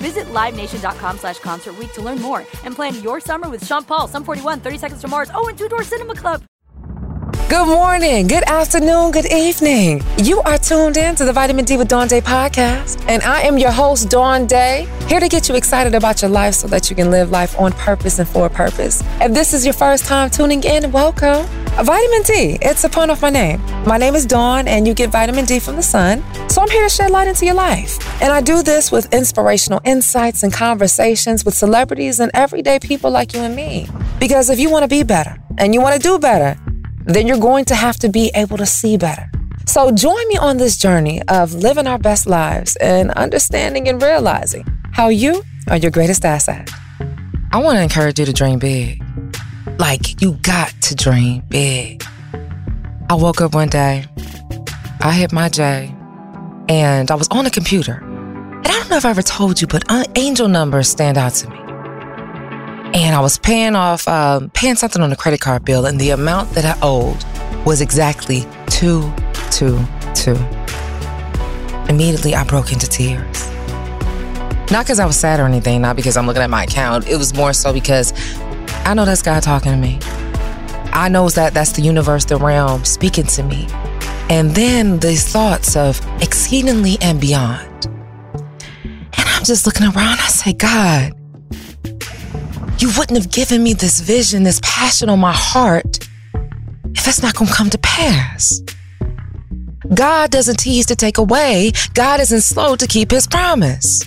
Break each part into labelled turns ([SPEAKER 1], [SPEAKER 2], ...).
[SPEAKER 1] Visit LiveNation.com slash Concert to learn more and plan your summer with Sean Paul, Sum 41, 30 Seconds to Mars, oh, and Two Door Cinema Club.
[SPEAKER 2] Good morning, good afternoon, good evening. You are tuned in to the Vitamin D with Dawn Day podcast, and I am your host, Dawn Day, here to get you excited about your life so that you can live life on purpose and for a purpose. If this is your first time tuning in, welcome. Vitamin D, it's a pun of my name. My name is Dawn, and you get vitamin D from the sun, so I'm here to shed light into your life. And I do this with inspirational insights and conversations with celebrities and everyday people like you and me. Because if you want to be better and you want to do better, then you're going to have to be able to see better. So join me on this journey of living our best lives and understanding and realizing how you are your greatest asset. I want to encourage you to dream big. Like, you got to dream big. I woke up one day, I hit my J, and I was on the computer. And I don't know if I ever told you, but uh, angel numbers stand out to me and I was paying off, um, paying something on a credit card bill, and the amount that I owed was exactly two, two, two. Immediately, I broke into tears. Not because I was sad or anything, not because I'm looking at my account. It was more so because I know that's God talking to me. I know that that's the universe, the realm speaking to me. And then these thoughts of exceedingly and beyond. And I'm just looking around. I say, God, you wouldn't have given me this vision, this passion on my heart, if it's not going to come to pass. God doesn't tease to take away, God isn't slow to keep his promise.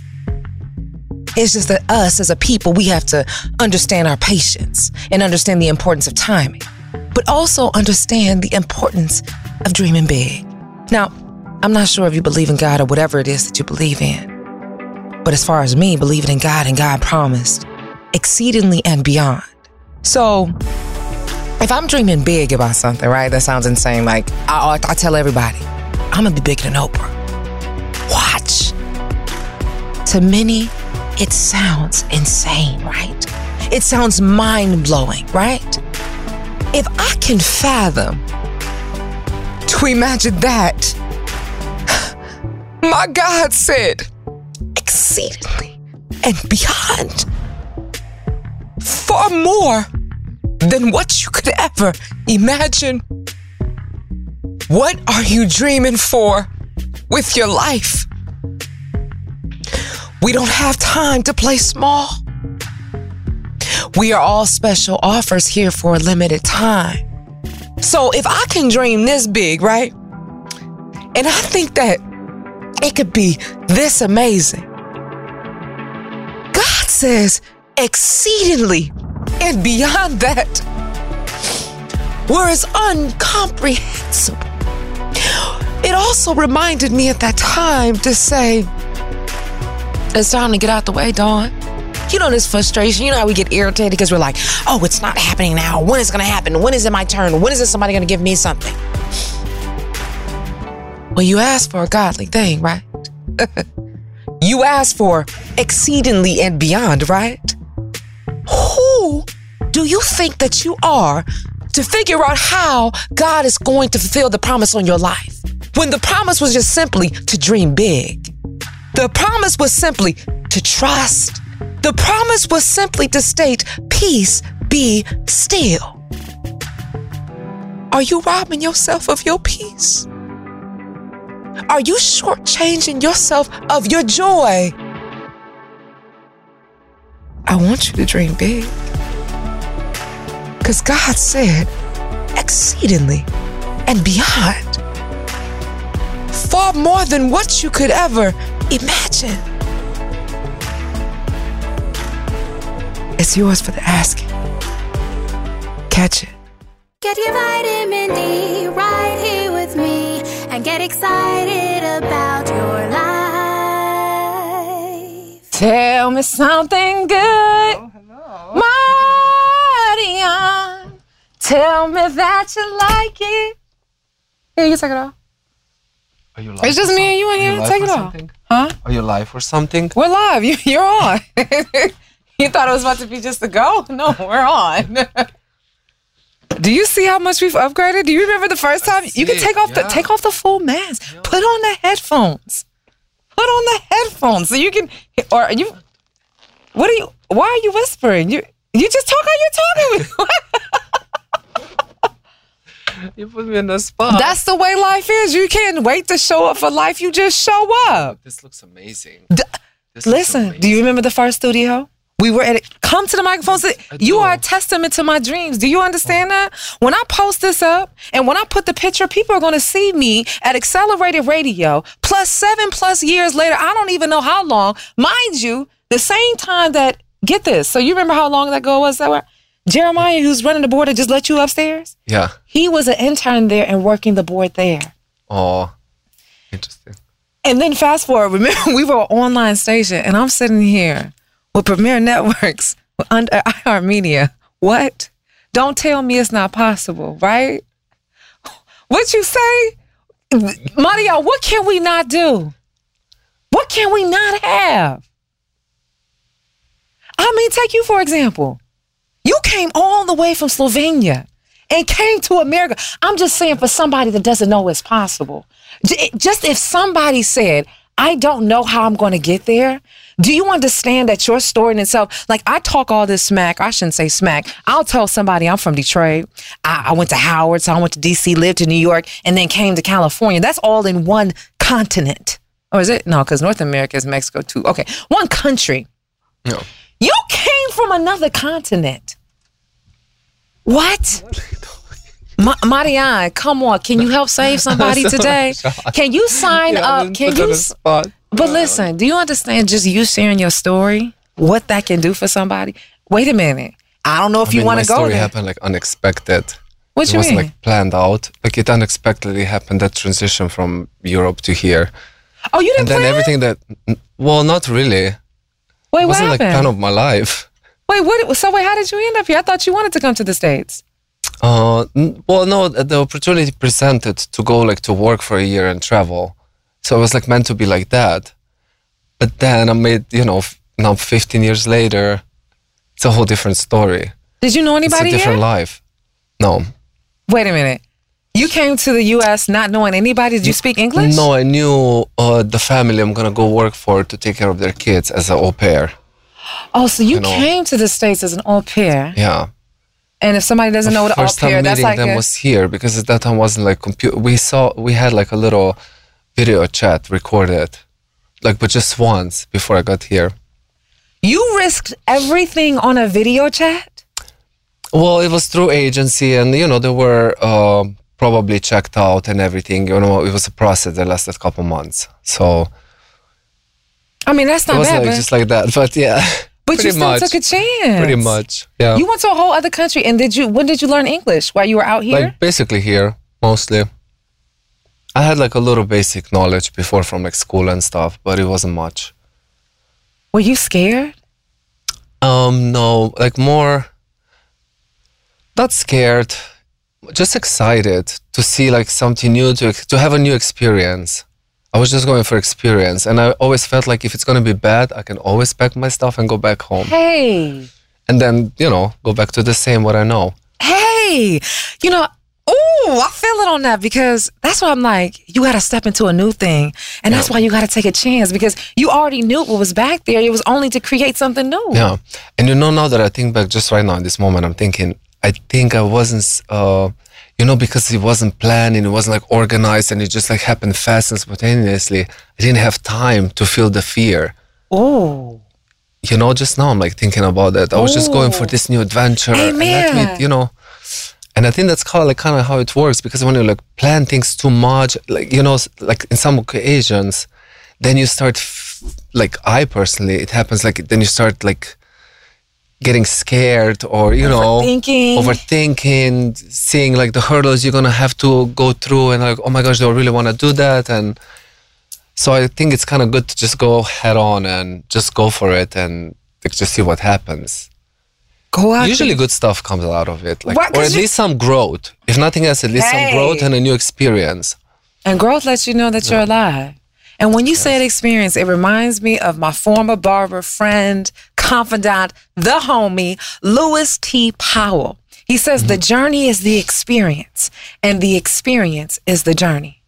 [SPEAKER 2] It's just that us as a people, we have to understand our patience and understand the importance of timing, but also understand the importance of dreaming big. Now, I'm not sure if you believe in God or whatever it is that you believe in. But as far as me, believing in God and God promised, exceedingly and beyond. So, if I'm dreaming big about something, right, that sounds insane. Like, I, I tell everybody, I'm gonna be bigger than Oprah. Watch. To many, it sounds insane, right? It sounds mind blowing, right? If I can fathom to imagine that, my God said, exceedingly and beyond far more than what you could ever imagine. What are you dreaming for with your life? We don't have time to play small. We are all special offers here for a limited time. So if I can dream this big, right? And I think that it could be this amazing. God says exceedingly and beyond that. Whereas incomprehensible. It also reminded me at that time to say, it's time to get out the way, Dawn. You know this frustration. You know how we get irritated because we're like, oh, it's not happening now. When is it to happen? When is it my turn? When is it somebody to give me something? Well, you asked for a godly thing, right? you asked for exceedingly and beyond, right? Who do you think that you are to figure out how God is going to fulfill the promise on your life? When the promise was just simply to dream big. The promise was simply to trust. The promise was simply to state, peace, be still. Are you robbing yourself of your peace? Are you shortchanging yourself of your joy? I want you to dream big. Because God said, exceedingly and beyond, far more than what you could ever imagine. It's yours for the asking. Catch it.
[SPEAKER 3] Get your vitamin D right here with me and get excited about your life.
[SPEAKER 2] Tell me something good. Oh, hello. Marion. Tell me that you like it. Here, you take it off.
[SPEAKER 4] Are you
[SPEAKER 2] It's just me and you in here. Take it off. Huh?
[SPEAKER 4] Are you live or something?
[SPEAKER 2] We're live. You, you're on. you thought it was about to be just a go? No, we're on. Do you see how much we've upgraded? Do you remember the first time? You can take off the take off the full mask. Put on the headphones. Put on the headphones so you can. Or are you? What are you? Why are you whispering? You you just talk how you're talking.
[SPEAKER 4] You put me in the spot.
[SPEAKER 2] That's the way life is. You can't wait to show up for life. You just show up.
[SPEAKER 4] this looks amazing.
[SPEAKER 2] D-
[SPEAKER 4] This looks
[SPEAKER 2] Listen, do you remember the first studio? We were at it. Come to the microphone. Say, You are a testament to my dreams. Do you understand oh. that? When I post this up and when I put the picture, people are going to see me at Accelerated Radio. Plus seven plus years later, I don't even know how long. Mind you, the same time that get this. So you remember how long that ago was that? Jeremiah, who's running the board, that just let you upstairs.
[SPEAKER 4] Yeah.
[SPEAKER 2] He was an intern there and working the board there.
[SPEAKER 4] Oh, interesting.
[SPEAKER 2] And then fast forward, remember we were an online station and I'm sitting here with Premiere Networks under iHeartMedia. What? Don't tell me it's not possible, right? What you say? Mario, what can we not do? What can we not have? I mean, take you for example. You came all the way from Slovenia and came to America. I'm just saying for somebody that doesn't know it's possible. Just if somebody said, I don't know how I'm going to get there. Do you understand that your story in itself, like I talk all this smack, I shouldn't say smack. I'll tell somebody I'm from Detroit. I, I went to Howard, so I went to DC, lived in New York, and then came to California. That's all in one continent. Or is it? No, because North America is Mexico too. Okay, one country.
[SPEAKER 4] No.
[SPEAKER 2] You came from another continent. What? Ma- Marianne, come on. Can you help save somebody today? Can you sign
[SPEAKER 4] Yeah,
[SPEAKER 2] up? Can you? s- But listen, do you understand just you sharing your story, what that can do for somebody? Wait a minute. I don't know if
[SPEAKER 4] I
[SPEAKER 2] you want to go
[SPEAKER 4] story
[SPEAKER 2] there.
[SPEAKER 4] happened like unexpected.
[SPEAKER 2] What
[SPEAKER 4] it
[SPEAKER 2] you
[SPEAKER 4] wasn't
[SPEAKER 2] mean?
[SPEAKER 4] like planned out. Like it unexpectedly happened. That transition from Europe to here,
[SPEAKER 2] oh, you
[SPEAKER 4] and
[SPEAKER 2] didn't
[SPEAKER 4] then
[SPEAKER 2] plan?
[SPEAKER 4] everything that. Well, not really. It
[SPEAKER 2] Wait, what
[SPEAKER 4] wasn't like
[SPEAKER 2] happened?
[SPEAKER 4] plan of my life.
[SPEAKER 2] Wait, what? So wait, how did you end up here? I thought you wanted to come to the states.
[SPEAKER 4] Uh, well, no, the opportunity presented to go like to work for a year and travel. So it was like meant to be like that. But then I made, you know, now 15 years later, it's a whole different story.
[SPEAKER 2] Did you know anybody?
[SPEAKER 4] It's a different
[SPEAKER 2] here?
[SPEAKER 4] life. No.
[SPEAKER 2] Wait a minute. You came to the U.S. not knowing anybody. Did you speak English?
[SPEAKER 4] No, I knew uh, the family I'm going to go work for to take care of their kids as an au pair.
[SPEAKER 2] Oh, so you
[SPEAKER 4] You know.
[SPEAKER 2] came to the states as an au pair,
[SPEAKER 4] Yeah.
[SPEAKER 2] and if somebody doesn't know what an au pair, that's
[SPEAKER 4] meeting
[SPEAKER 2] like
[SPEAKER 4] them
[SPEAKER 2] a,
[SPEAKER 4] was here because at that time wasn't like computer. We saw, we had like a little video chat recorded, like, but just once before I got here.
[SPEAKER 2] you risked everything on a video chat.
[SPEAKER 4] Well, it was through agency, and you know there were um probably checked out and everything. You know, it was a process that lasted a couple months, so
[SPEAKER 2] I mean, that's
[SPEAKER 4] it
[SPEAKER 2] not
[SPEAKER 4] was
[SPEAKER 2] bad,
[SPEAKER 4] like
[SPEAKER 2] but,
[SPEAKER 4] just like that. But yeah,
[SPEAKER 2] But you still
[SPEAKER 4] much.
[SPEAKER 2] took a chance.
[SPEAKER 4] Pretty much. Yeah.
[SPEAKER 2] You went to a whole other country, and did you? When did you learn English? While you were out here?
[SPEAKER 4] Like basically here, mostly. I had like a little basic knowledge before from like school and stuff, but it wasn't much.
[SPEAKER 2] were you scared?
[SPEAKER 4] Um, no, like more not scared, just excited to see like something new to to have a new experience. I was just going for experience, and I always felt like if it's gonna be bad, I can always pack my stuff and go back home,
[SPEAKER 2] Hey,
[SPEAKER 4] and then you know go back to the same what I know.
[SPEAKER 2] hey, you know. Oh, I feel it on that because that's why I'm like, you got to step into a new thing. And that's why you got to take a chance because you already knew what was back there. It was only to create something new.
[SPEAKER 4] Yeah, and you know now that I think back, just right now in this moment, I'm thinking I think I wasn't, uh, you know, because it wasn't planned and it wasn't like organized and it just like happened fast and spontaneously. I didn't have time to feel the fear.
[SPEAKER 2] Oh,
[SPEAKER 4] You know, just now I'm like thinking about that. I was just going for this new adventure. and
[SPEAKER 2] Amen.
[SPEAKER 4] me, you know. And I think that's kind of like kind of how it works because when you like plan things too much, like you know, like in some occasions, then you start f- like I personally, it happens like then you start like getting scared or you know
[SPEAKER 2] Overthinking.
[SPEAKER 4] overthinking, seeing like the hurdles you're gonna have to go through, and like oh my gosh, do I really want to do that? And so I think it's kind of good to just go head on and just go for it and like, just see what happens.
[SPEAKER 2] go out.
[SPEAKER 4] Usually, good stuff comes out of it, like
[SPEAKER 2] Right,
[SPEAKER 4] or at
[SPEAKER 2] you-
[SPEAKER 4] least some growth. If nothing else, at least some growth and a new experience.
[SPEAKER 2] And growth lets you know that you're alive. And when you say an experience, it reminds me of my former barber friend, confidant, the homie, Lewis T. Powell. He says the mm-hmm. journey is the experience, and the experience is the journey.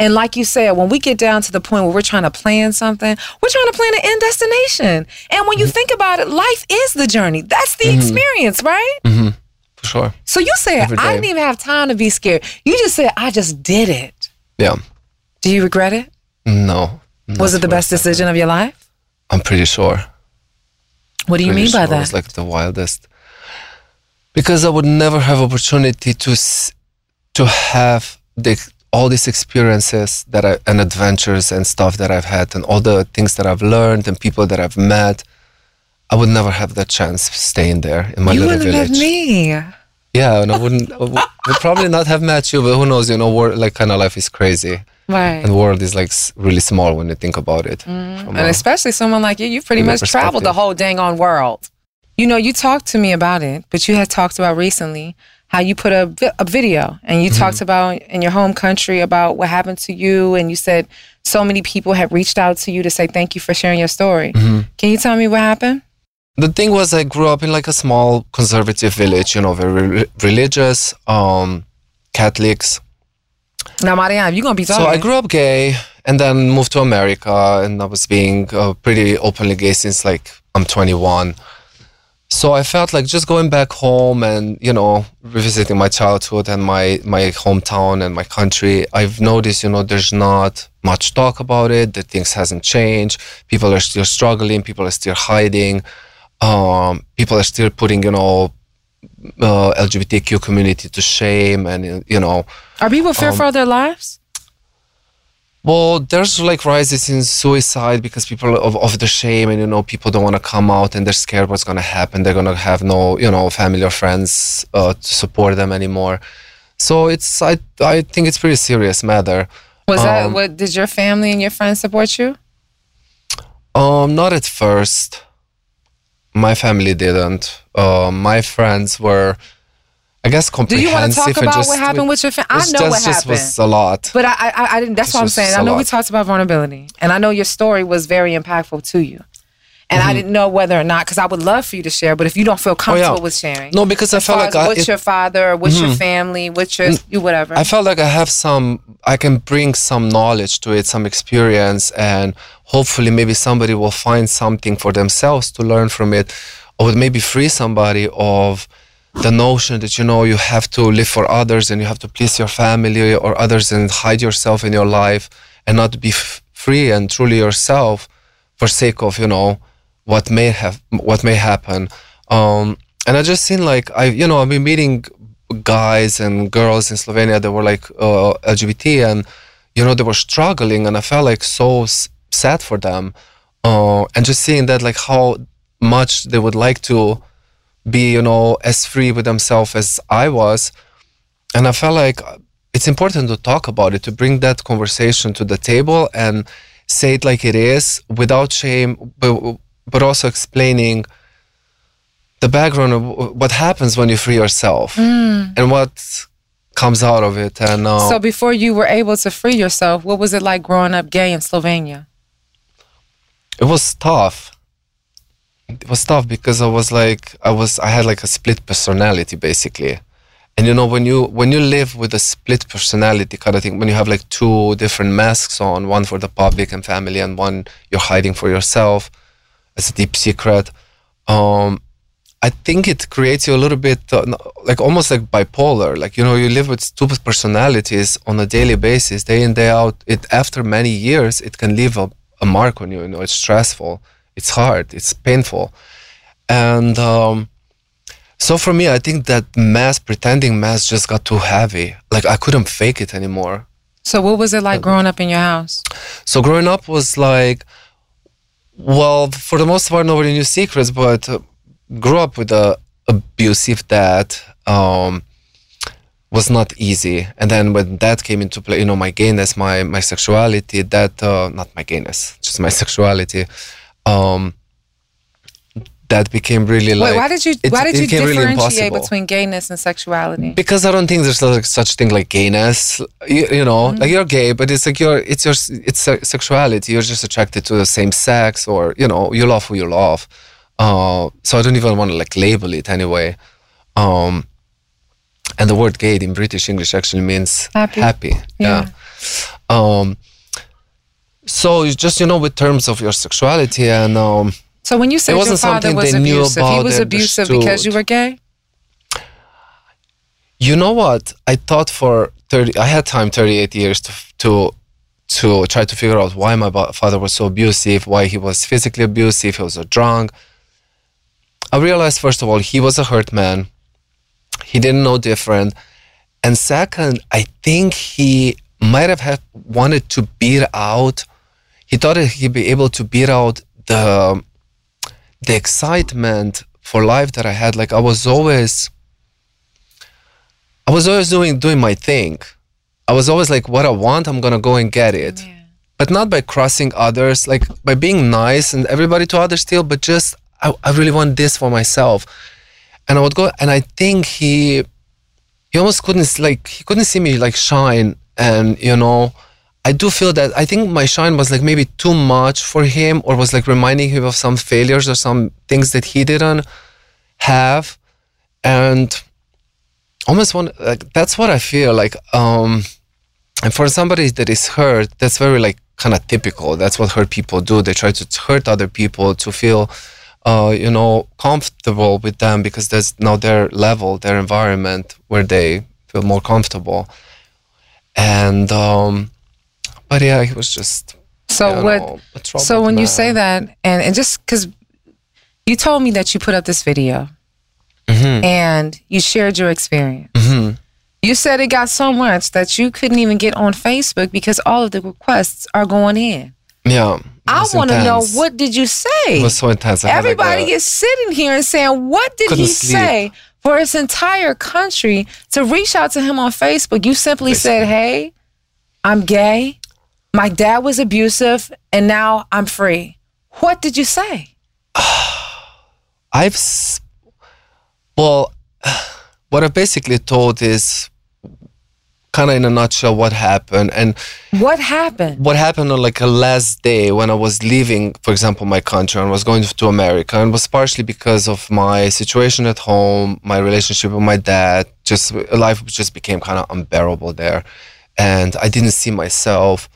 [SPEAKER 2] And like you said, when we get down to the point where we're trying to plan something, we're trying to plan an end destination. And when you mm-hmm. think about it, life is the journey. That's the mm-hmm. experience, right?
[SPEAKER 4] For sure.
[SPEAKER 2] So you said, I didn't even have time to be scared. You just said, I just did it.
[SPEAKER 4] Yeah.
[SPEAKER 2] Do you regret it?
[SPEAKER 4] No.
[SPEAKER 2] Was it the best decision of your life?
[SPEAKER 4] I'm pretty sure.
[SPEAKER 2] What do you
[SPEAKER 4] pretty
[SPEAKER 2] mean by
[SPEAKER 4] that? It was like the wildest. Because I would never have opportunity to to have the all these experiences that I and adventures and stuff that I've had and all the things that I've learned and people that I've met. I would never have that chance staying there in my
[SPEAKER 2] you
[SPEAKER 4] little
[SPEAKER 2] wouldn't have
[SPEAKER 4] village.
[SPEAKER 2] me.
[SPEAKER 4] Yeah, and I wouldn't. I would would probably not have met you, but who knows? You know, like kind of life is crazy,
[SPEAKER 2] Right.
[SPEAKER 4] and the world is like really small when you think about it. from
[SPEAKER 2] And
[SPEAKER 4] a-
[SPEAKER 2] especially someone like you, you've pretty much traveled the whole dang on world. You know, you talked to me about it, but you had talked about recently how you put a, a video and you
[SPEAKER 4] Mm-hmm.
[SPEAKER 2] talked about in your home country about what happened to you. And you said so many people had reached out to you to say thank you for sharing your story.
[SPEAKER 4] Mm-hmm.
[SPEAKER 2] Can you tell me what happened?
[SPEAKER 4] the thing was i grew up in like a small conservative village you know very re- religious um catholics
[SPEAKER 2] Now, Marianne, you're going to be
[SPEAKER 4] so i grew up gay and then moved to america and i was being uh, pretty openly gay since like i'm 21 so i felt like just going back home and you know revisiting my childhood and my my hometown and my country i've noticed you know there's not much talk about it. That things hasn't changed. People are still struggling. People are still hiding. Um, people are still putting you know uh, lgbtq community to shame and you know
[SPEAKER 2] Are people
[SPEAKER 4] um,
[SPEAKER 2] fear for their lives?
[SPEAKER 4] well, there's like rises in suicide because people of, of the shame and you know people don't want to come out and they're scared what's gonna happen. They're gonna have no you know family or friends uh, to support them anymore. So it's I I think it's pretty serious matter.
[SPEAKER 2] Was that
[SPEAKER 4] um,
[SPEAKER 2] what did your family and your friends support you?
[SPEAKER 4] Um, not at first. My family didn't. Uh, my friends were, I guess,
[SPEAKER 2] Do you want to talk about
[SPEAKER 4] just-
[SPEAKER 2] what happened with your family? I know
[SPEAKER 4] just,
[SPEAKER 2] what
[SPEAKER 4] just
[SPEAKER 2] happened.
[SPEAKER 4] was a lot.
[SPEAKER 2] But I, I, I didn't. That's
[SPEAKER 4] It's
[SPEAKER 2] what I'm saying. I know we talked about vulnerability, and I know your story was very impactful to you. And
[SPEAKER 4] Mm-hmm.
[SPEAKER 2] I didn't know whether or not, because I would love for you to share. But if you don't feel comfortable with sharing,
[SPEAKER 4] Oh, No, because I felt like I,
[SPEAKER 2] what's
[SPEAKER 4] it- Mm-hmm.
[SPEAKER 2] your father, what's your family, what's your you whatever.
[SPEAKER 4] I felt like I have some, I can bring some knowledge to it, some experience, and hopefully maybe somebody will find something for themselves to learn from it, or maybe free somebody of the notion that you know you have to live for others and you have to please your family or others and hide yourself in your life and not be f- free and truly yourself for sake of you know what may have what may happen. Um and i just seen like i you know i've been meeting guys and girls in slovenia that were like uh, lgbt and you know they were struggling and i felt like so s- sad for them. Uh, and just seeing that like how much they would like to be, you know, as free with themselves as I was. And I felt like it's important to talk about it, to bring that conversation to the table and say it like it is without shame, but, but also explaining the background of what happens when you free yourself and what comes out of it. And uh,
[SPEAKER 2] So before you were able to free yourself, what was it like growing up gay in Slovenia?
[SPEAKER 4] it was tough. It was tough because I was like I was I had like a split personality basically. And you know when you when you live with a split personality kind of thing, when you have like two different masks on, one for the public and family and one you're hiding for yourself as a deep secret, um, I think it creates you a little bit uh, like almost like bipolar. Like you know, you live with two personalities on a daily basis, day in day out. It after many years, it can leave a, a mark on you. You know, it's stressful, it's hard, it's painful, and um, so for me, I think that mask, pretending mask, just got too heavy. Like I couldn't fake it anymore.
[SPEAKER 2] So what was it like growing up in your house?
[SPEAKER 4] So growing up was like, well, for the most part, nobody knew secrets, but uh, grew up with a abusive dad. Um, was not easy, and then when that came into play, you know, my gayness, my my sexuality, that uh, not my gayness, just my sexuality. Um, that became really like.
[SPEAKER 2] Wait, why did you
[SPEAKER 4] it-
[SPEAKER 2] why did you
[SPEAKER 4] became really
[SPEAKER 2] differentiate between gayness and sexuality?
[SPEAKER 4] because I don't think there's like such thing like gayness. You, you know,
[SPEAKER 2] Mm-hmm.
[SPEAKER 4] like you're gay, but it's like your it's your it's sexuality. You're just attracted to the same sex, or you know, you love who you love. Uh, so I don't even want to like label it anyway. Um, and the word gay in British English actually means
[SPEAKER 2] Happy.
[SPEAKER 4] Yeah. Um, so you just you know, with terms of your sexuality and um,
[SPEAKER 2] So when you
[SPEAKER 4] It
[SPEAKER 2] your father
[SPEAKER 4] something
[SPEAKER 2] was
[SPEAKER 4] they knew
[SPEAKER 2] abusive, he was abusive because you were gay?
[SPEAKER 4] You know what? I thought for 30 I had time 38 years to to to try to figure out why my father was so abusive, why he was physically abusive, he was a drunk. I realized first of all he was a hurt man. He didn't know different. And second, I think he might have had wanted to beat out he thought that he'd be able to beat out the the excitement for life that I had. Like I was always I was always doing doing my thing. I was always like, what I want, I'm gonna go and get it. But not by crossing others, like by being nice and everybody to others still, but just I, I really want this for myself. And I would go and I think he he almost couldn't like he couldn't see me like shine and you know I do feel that I think my shine was like maybe too much for him or was like reminding him of some failures or some things that he didn't have. And almost one like that's what I feel like um and for somebody that is hurt that's very like kind of typical. That's what hurt people do. They try to hurt other people to feel uh you know comfortable with them because that's now their level their environment where they feel more comfortable. And um but yeah he was just
[SPEAKER 2] So what?
[SPEAKER 4] know,
[SPEAKER 2] so when you say that, and, and just because you told me that you put up this video
[SPEAKER 4] Mm-hmm.
[SPEAKER 2] and you shared your experience, you said it got so much that you couldn't even get on Facebook because all of the requests are going in.
[SPEAKER 4] yeah
[SPEAKER 2] I want to know what did you say?
[SPEAKER 4] it was so intense had, like,
[SPEAKER 2] Everybody is sitting here and saying, "What did
[SPEAKER 4] Couldn't
[SPEAKER 2] he
[SPEAKER 4] sleep.
[SPEAKER 2] say?" For his entire country to reach out to him on Facebook, you simply said, "Hey, I'm gay. My dad was abusive, and now I'm free." What did you say?
[SPEAKER 4] I've s- well, what I basically told is kind of in a nutshell what happened and
[SPEAKER 2] What happened?
[SPEAKER 4] what happened on like a last day when I was leaving, for example, my country and was going to America, and was partially because of my situation at home, my relationship with my dad. Just life just became kind of unbearable there, and I didn't see myself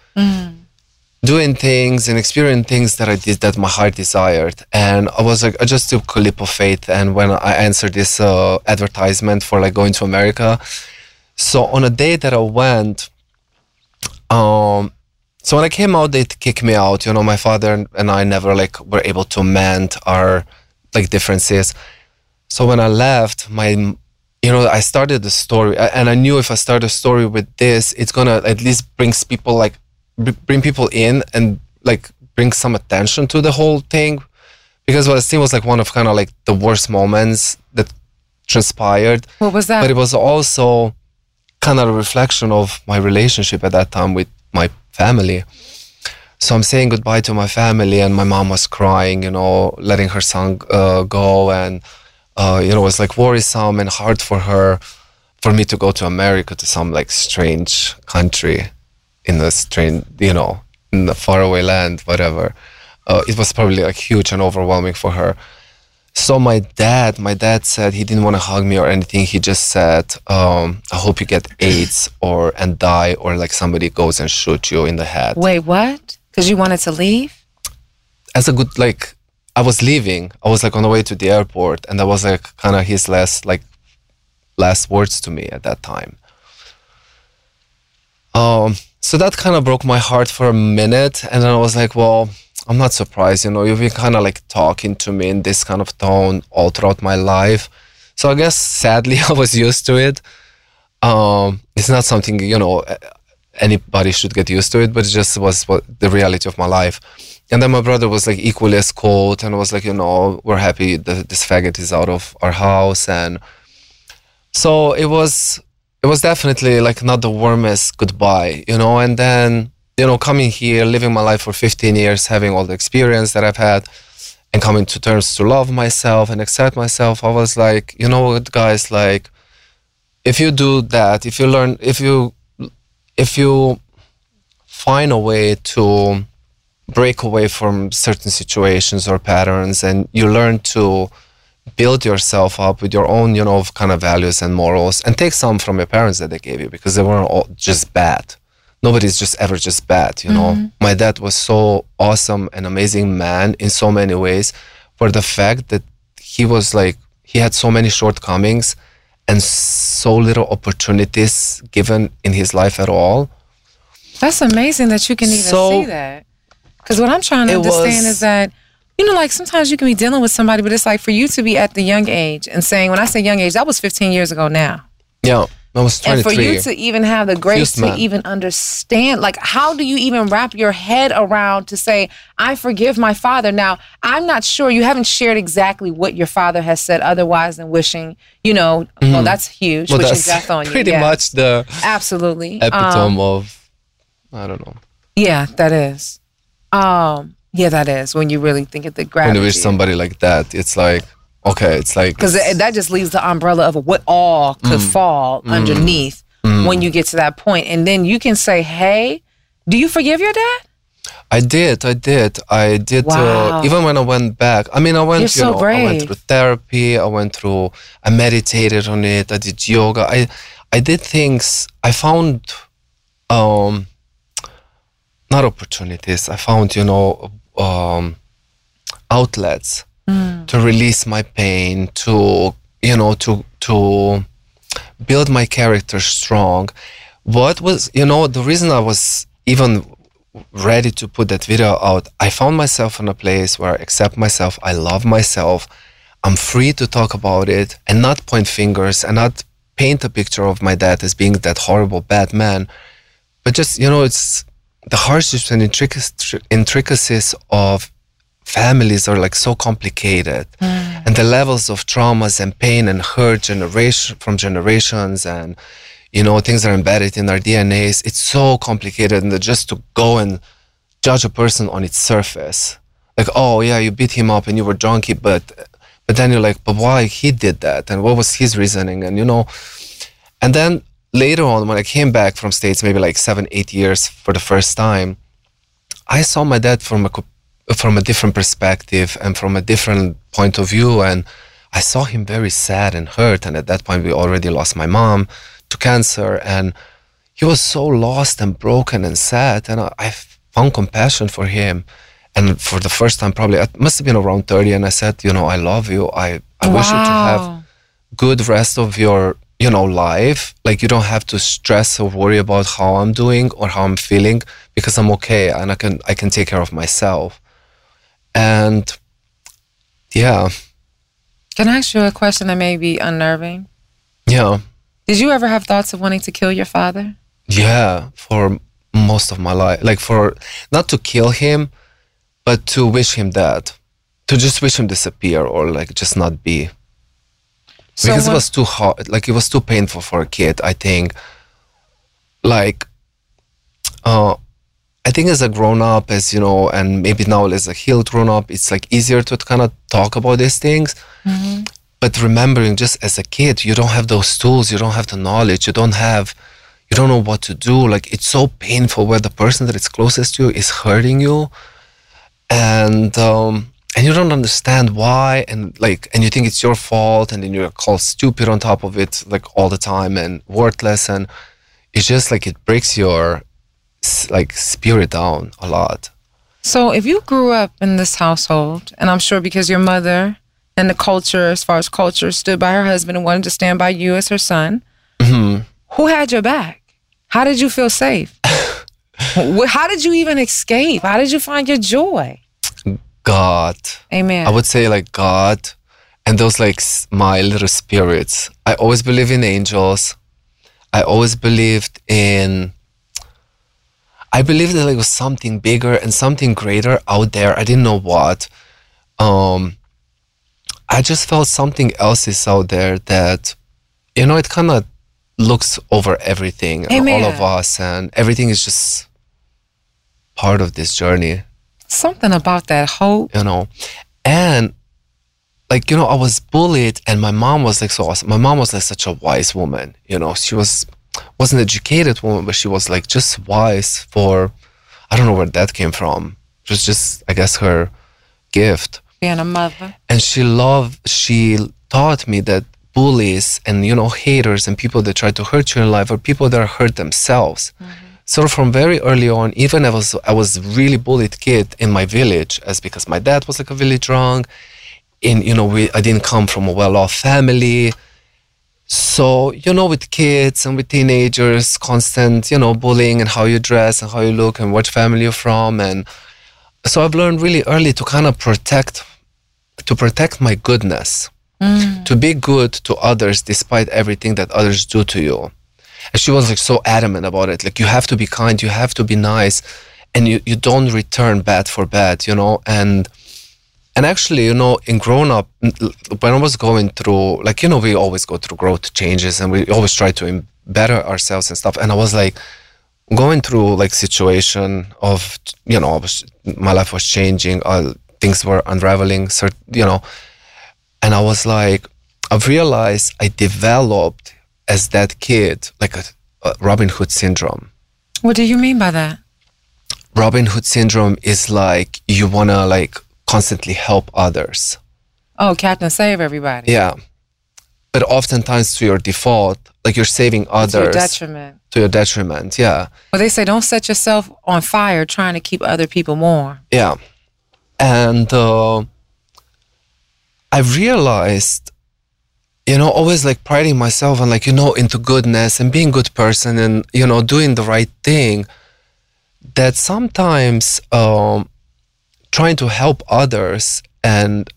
[SPEAKER 4] doing things and experiencing things that I did that my heart desired. And I was like, I just took a leap of faith. And when I answered this uh, advertisement for like going to America, so on a day that I went, um, so when I came out, they kicked me out. You know, my father and I never like were able to mend our like differences. So when I left, my, you know, I started the story, and I knew if I start a story with this, it's gonna at least brings people like br- bring people in and like bring some attention to the whole thing, because what it seemed was like one of kind of like the worst moments that transpired.
[SPEAKER 2] What was that?
[SPEAKER 4] But it was also kind of a reflection of my relationship at that time with my family. So I'm saying goodbye to my family, and my mom was crying, you know, letting her son uh, go, and uh, you know, it was like worrisome and hard for her, for me to go to America to some like strange country, in a strange, you know, in a faraway land, whatever. Uh, it was probably like huge and overwhelming for her. So my dad, my dad said he didn't want to hug me or anything. He just said, um, "I hope you get AIDS or and die, or like somebody goes and shoot you in the head."
[SPEAKER 2] Wait, what? Because you wanted to leave?
[SPEAKER 4] As a good like, I was leaving. I was like on the way to the airport, and that was like kind of his last like last words to me at that time. Um, so that kind of broke my heart for a minute, and then I was like, well. I'm not surprised, you know, you've been kind of like talking to me in this kind of tone all throughout my life. So I guess sadly I was used to it. Um, it's not something, you know, anybody should get used to it, but it just was what, the reality of my life. And then my brother was like equally as cold and was like, you know, we're happy that this faggot is out of our house. And so it was, it was definitely like not the warmest goodbye, you know, and then you know, coming here, living my life for 15 years, having all the experience that I've had, and coming to terms to love myself and accept myself, I was like, you know what, guys, like, if you do that, if you learn, if you, if you find a way to break away from certain situations or patterns, and you learn to build yourself up with your own, you know, kind of values and morals, and take some from your parents that they gave you because they weren't all just bad. Nobody's just ever just bad you know? Mm-hmm. my dad was so awesome and amazing man in so many ways for the fact that he was like he had so many shortcomings and so little opportunities given in his life at all.
[SPEAKER 2] That's amazing that you can even so, see that because what i'm trying to understand was, is that you know like sometimes you can be dealing with somebody but it's like for you to be at the young age and saying when i say young age that was 15 years ago now
[SPEAKER 4] yeah I was 23.
[SPEAKER 2] And for you to even have the grace to even understand, like, how do you even wrap your head around to say, I forgive my father? Now, I'm not sure you haven't shared exactly what your father has said otherwise than wishing, you know, mm-hmm. well, that's huge, well, wishing that's death on you.
[SPEAKER 4] Pretty yeah. much the
[SPEAKER 2] absolutely
[SPEAKER 4] epitome um, of, I don't know.
[SPEAKER 2] Yeah, that is. Um, yeah, that is when you really think of the gravity.
[SPEAKER 4] When you wish somebody like that, it's like, Okay, it's like
[SPEAKER 2] because that just leaves the umbrella of what all could mm, fall mm, underneath mm. when you get to that point, and then you can say, "Hey, do you forgive your dad?"
[SPEAKER 4] I did, I did, I did. Uh, wow. Uh, even when I went back, I mean, I went,
[SPEAKER 2] You're
[SPEAKER 4] you
[SPEAKER 2] so know,
[SPEAKER 4] brave. I went through therapy. I went through, I meditated on it. I did yoga. I, I did things. I found, um, not opportunities. I found, you know, um, outlets mm. to release my pain, to you know, to to build my character strong. What was you know the reason I was even ready to put that video out? I found myself in a place where I accept myself, I love myself, I'm free to talk about it and not point fingers and not paint a picture of my dad as being that horrible bad man, but just you know it's the hardships and intricacies of families are like so complicated. Mm. and the levels of traumas and pain and hurt generation from generations and you know things are embedded in our dnas it's so complicated and just to go and judge a person on its surface. Like oh yeah you beat him up and you were drunky but but then you're like but why he did that? And what was his reasoning? And you know and then later on when i came back from states maybe like seven eight years for the first time i saw my dad from a from a different perspective and from a different point of view. And I saw him very sad and hurt. And at that point, we already lost my mom to cancer. And he was so lost and broken and sad. And I, I found compassion for him. And for the first time, probably, it must have been around 30. And I said, You know, I love you. I, I wow. wish you to have good rest of your you know life like you don't have to stress or worry about how i'm doing or how i'm feeling because i'm okay and i can i can take care of myself and yeah.
[SPEAKER 2] Can I ask you a question that may be unnerving?
[SPEAKER 4] Yeah.
[SPEAKER 2] Did you ever have thoughts of wanting to kill your father?
[SPEAKER 4] Yeah, for most of my life. Like for not to kill him, but to wish him dead. to just wish him disappear or like just not be. Because it was too hard, like it was too painful for a kid. I think, like, uh, I think as a grown up, as you know, and maybe now as a healed grown up, it's like easier to kind of talk about these things. But remembering, just as a kid, you don't have those tools, you don't have the knowledge, you don't have, you don't know what to do. Like it's so painful where the person that is closest to you is hurting you, and um, and you don't understand why, and like, and you think it's your fault, and then you're called stupid on top of it, like all the time, and worthless, and it's just like it breaks your like spirit down a lot.
[SPEAKER 2] So if you grew up in this household, and I'm sure because your mother and the culture, as far as culture, stood by her husband and wanted to stand by you as her son, mm-hmm. who had your back? How did you feel safe? How did you even escape? How did you find your joy?
[SPEAKER 4] God.
[SPEAKER 2] Amen.
[SPEAKER 4] I would say like God and those like my little spirits. I always believe in angels. I always believed in I believed that there was something bigger and something greater out there. I didn't know what. Um I just felt something else is out there that you know it kind of looks over everything all of us and everything is just part of this journey
[SPEAKER 2] Something about that hope.
[SPEAKER 4] you know? And like you know i was bullied and my mom was like so awesome. My mom was like such a wise woman you know? She was wasn't educated woman but she was like just wise for i don't know where that came from. It was just i guess her gift.
[SPEAKER 2] Being a mother.
[SPEAKER 4] and she loved she taught me that bullies and you know haters and people that try to hurt you in life are people that hurt themselves mm-hmm. So from very early on even i was i was really bullied kid in my village as because my dad was like a village drunk and you know we i didn't come from a well-off family. So you know with kids and with teenagers constant you know bullying and how you dress and how you look and what family you're from. And so i've learned really early to kind of protect to protect my goodness. Mm. To be good to others despite everything that others do to you and she was like so adamant about it like you have to be kind you have to be nice and you, you don't return bad for bad you know? And and actually you know in grown up when i was going through like you know we always go through growth changes and we always try to better ourselves and stuff and i was like going through like situation of you know was, my life was changing uh, things were unraveling so you know? And i was like i've realized i developed as that kid like a, a robin hood syndrome
[SPEAKER 2] What do you mean by that?
[SPEAKER 4] robin hood syndrome is like you want to like constantly help others
[SPEAKER 2] Oh, Captain Save everybody.
[SPEAKER 4] yeah but oftentimes to your default like you're saving others.
[SPEAKER 2] To your detriment.
[SPEAKER 4] to your detriment yeah
[SPEAKER 2] Well, they say don't set yourself on fire trying to keep other people warm.
[SPEAKER 4] Yeah. And uh, I realized, you know, always like priding myself on like, you know, into goodness and being good person and, you know, doing the right thing, that sometimes um, trying to help others and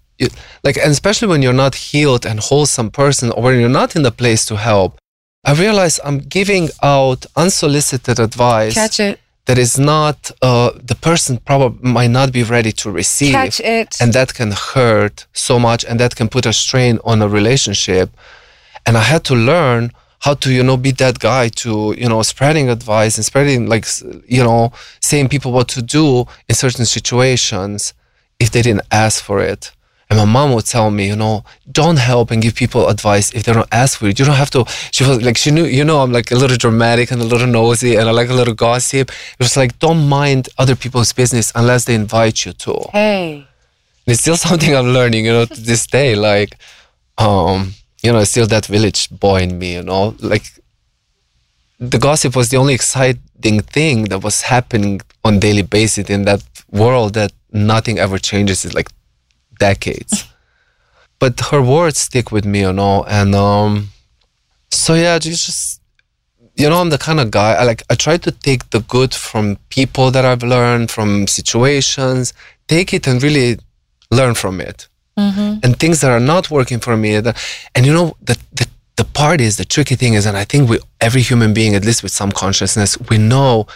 [SPEAKER 4] like, and especially when you're not healed and wholesome person or when you're not in the place to help, I realize I'm giving out unsolicited advice
[SPEAKER 2] Catch it.
[SPEAKER 4] That is not uh, the person probably might not be ready to receive
[SPEAKER 2] Catch it.
[SPEAKER 4] and that can hurt so much and that can put a strain on a relationship and i had to learn how to you know be that guy to you know spreading advice and spreading like you know saying people what to do in certain situations if they didn't ask for it and my mom would tell me, you know, don't help and give people advice if they don't ask for it. You don't have to. She was like, she knew, you know, I'm like a little dramatic and a little nosy and I like a little gossip. It was like, don't mind other people's business unless they invite you to.
[SPEAKER 2] Hey.
[SPEAKER 4] And it's still something I'm learning, you know, to this day. Like, um, you know, it's still that village boy in me, you know, like the gossip was the only exciting thing that was happening on daily basis in that world that nothing ever changes. It's like decades. but her words stick with me, you know, and um, so yeah, just, just you know, I'm the kind of guy I like. I try to take the good from people that I've learned from situations, take it and really learn from it. And things that are not working for me, that, and you know, the, the the part is the tricky thing is, and I think we every human being, at least with some consciousness, we know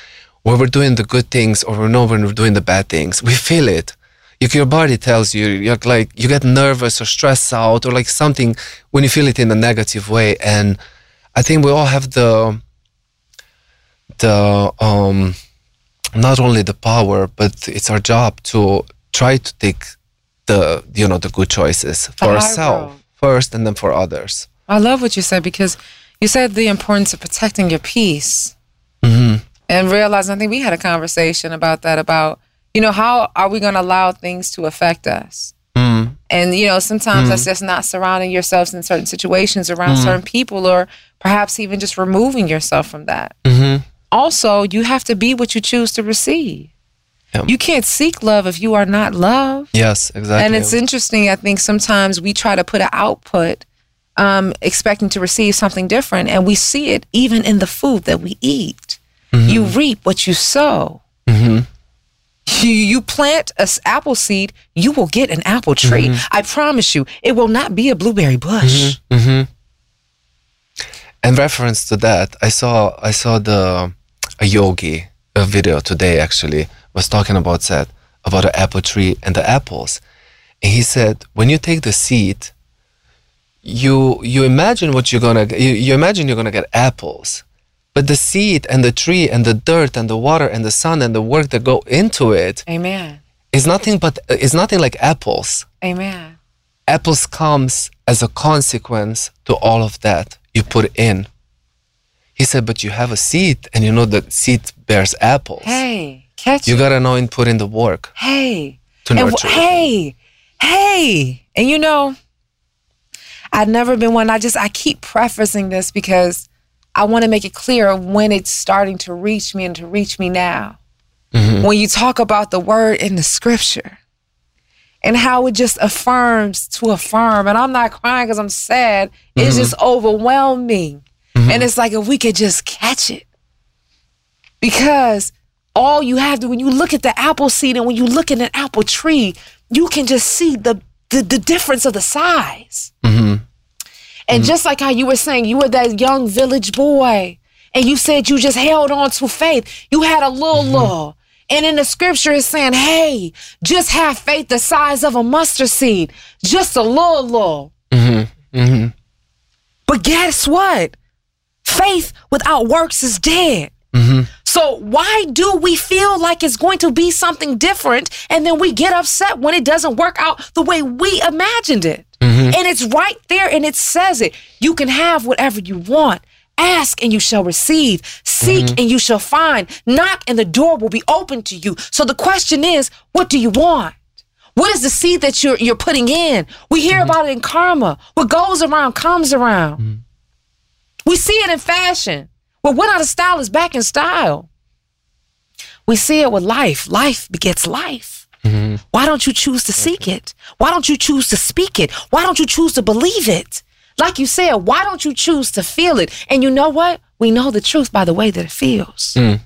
[SPEAKER 4] when we're doing the good things or we know when we're doing the bad things. We feel it. If your body tells you you're like you get nervous or stressed out or like something when you feel it in a negative way and i think we all have the the um not only the power but it's our job to try to take the you know the good choices for ourselves first and then for others
[SPEAKER 2] I love what you said because you said the importance of protecting your peace
[SPEAKER 4] hmm
[SPEAKER 2] and realizing. I think we had a conversation about that. About you know how are we going to allow things to affect us?
[SPEAKER 4] mm
[SPEAKER 2] And you know sometimes that's just not surrounding yourselves in certain situations around certain people, or perhaps even just removing yourself from that.
[SPEAKER 4] hmm
[SPEAKER 2] Also, you have to be what you choose to receive.
[SPEAKER 4] Yeah.
[SPEAKER 2] You can't seek love if you are not loved.
[SPEAKER 4] yes exactly
[SPEAKER 2] And it's interesting. I think sometimes we try to put an output, um, expecting to receive something different, and we see it even in the food that we eat. You reap what you sow.
[SPEAKER 4] Mhm.
[SPEAKER 2] You, you plant a s- apple seed, you will get an apple tree. I promise you, it will not be a blueberry bush.
[SPEAKER 4] Mm-hmm. In reference to that, I saw I saw the a yogi a video today actually was talking about that about the apple tree and the apples, and he said when you take the seed, you you imagine what you're gonna you, you imagine you're gonna get apples, but the seed and the tree and the dirt and the water and the sun and the work that go into it
[SPEAKER 2] Amen.
[SPEAKER 4] is nothing but is nothing like apples
[SPEAKER 2] Amen.
[SPEAKER 4] apples comes as a consequence to all of that you put in. He said, but you have a seed and you know that seed bears apples.
[SPEAKER 2] Hey, catch
[SPEAKER 4] You
[SPEAKER 2] it.
[SPEAKER 4] gotta know and put in the work
[SPEAKER 2] Hey.
[SPEAKER 4] to
[SPEAKER 2] And
[SPEAKER 4] nurture. it.
[SPEAKER 2] hey, hey. And you know, I've never been one. I just I keep prefacing this because I want to make it clear when it's starting to reach me and to reach me now. Mm-hmm. When you talk about the word in the scripture and how it just affirms to affirm, and I'm not crying because I'm sad. It's mm-hmm. just overwhelming. Mm-hmm. And it's like if we could just catch it. Because all you have to when you look at the apple seed and when you look at an apple tree, you can just see the the, the difference of the size. And mm-hmm. just like how you were saying, you were that young village boy, and you said you just held on to faith. You had a little mm-hmm. law. And in the scripture, it's saying, hey, just have faith the size of a mustard seed, just a little law. Mm-hmm. mm-hmm. But guess what? Faith without works is dead. So why do we feel like it's going to be something different and then we get upset when it doesn't work out the way we imagined it? Mm-hmm. And it's right there and it says it. You can have whatever you want. Ask and you shall receive. Seek mm-hmm. and you shall find. Knock and the door will be open to you. So the question is, what do you want? What is the seed that you're you're putting in? We hear mm-hmm. about it in karma. What goes around comes around. We see it in fashion. Well, what out of style is back in style? We see it with life. Life begets life. Mm-hmm. Why don't you choose to seek it? Why don't you choose to speak it? Why don't you choose to believe it? Like you said, why don't you choose to feel it? And you know what? We know the truth by the way that it feels. Mm.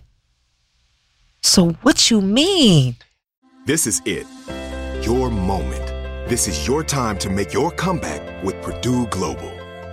[SPEAKER 2] So what you mean?
[SPEAKER 5] This is it. Your moment. This is your time to make your comeback with Purdue Global.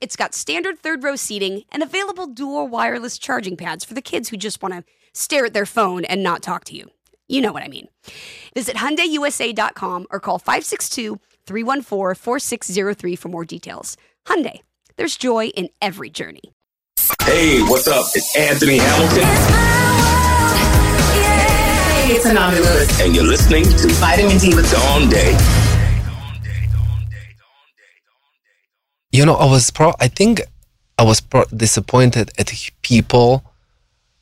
[SPEAKER 6] it's got standard third row seating and available dual wireless charging pads for the kids who just want to stare at their phone and not talk to you. You know what I mean. Visit HyundaiUSA.com or call 562-314-4603 for more details. Hyundai, there's joy in every journey.
[SPEAKER 7] Hey, what's up? It's Anthony Hamilton.
[SPEAKER 8] Hey, it's Anami Lewis.
[SPEAKER 7] And you're listening to
[SPEAKER 8] Vitamin D with
[SPEAKER 7] Dawn Day.
[SPEAKER 4] You know, I was pro. I think I was pro- disappointed at people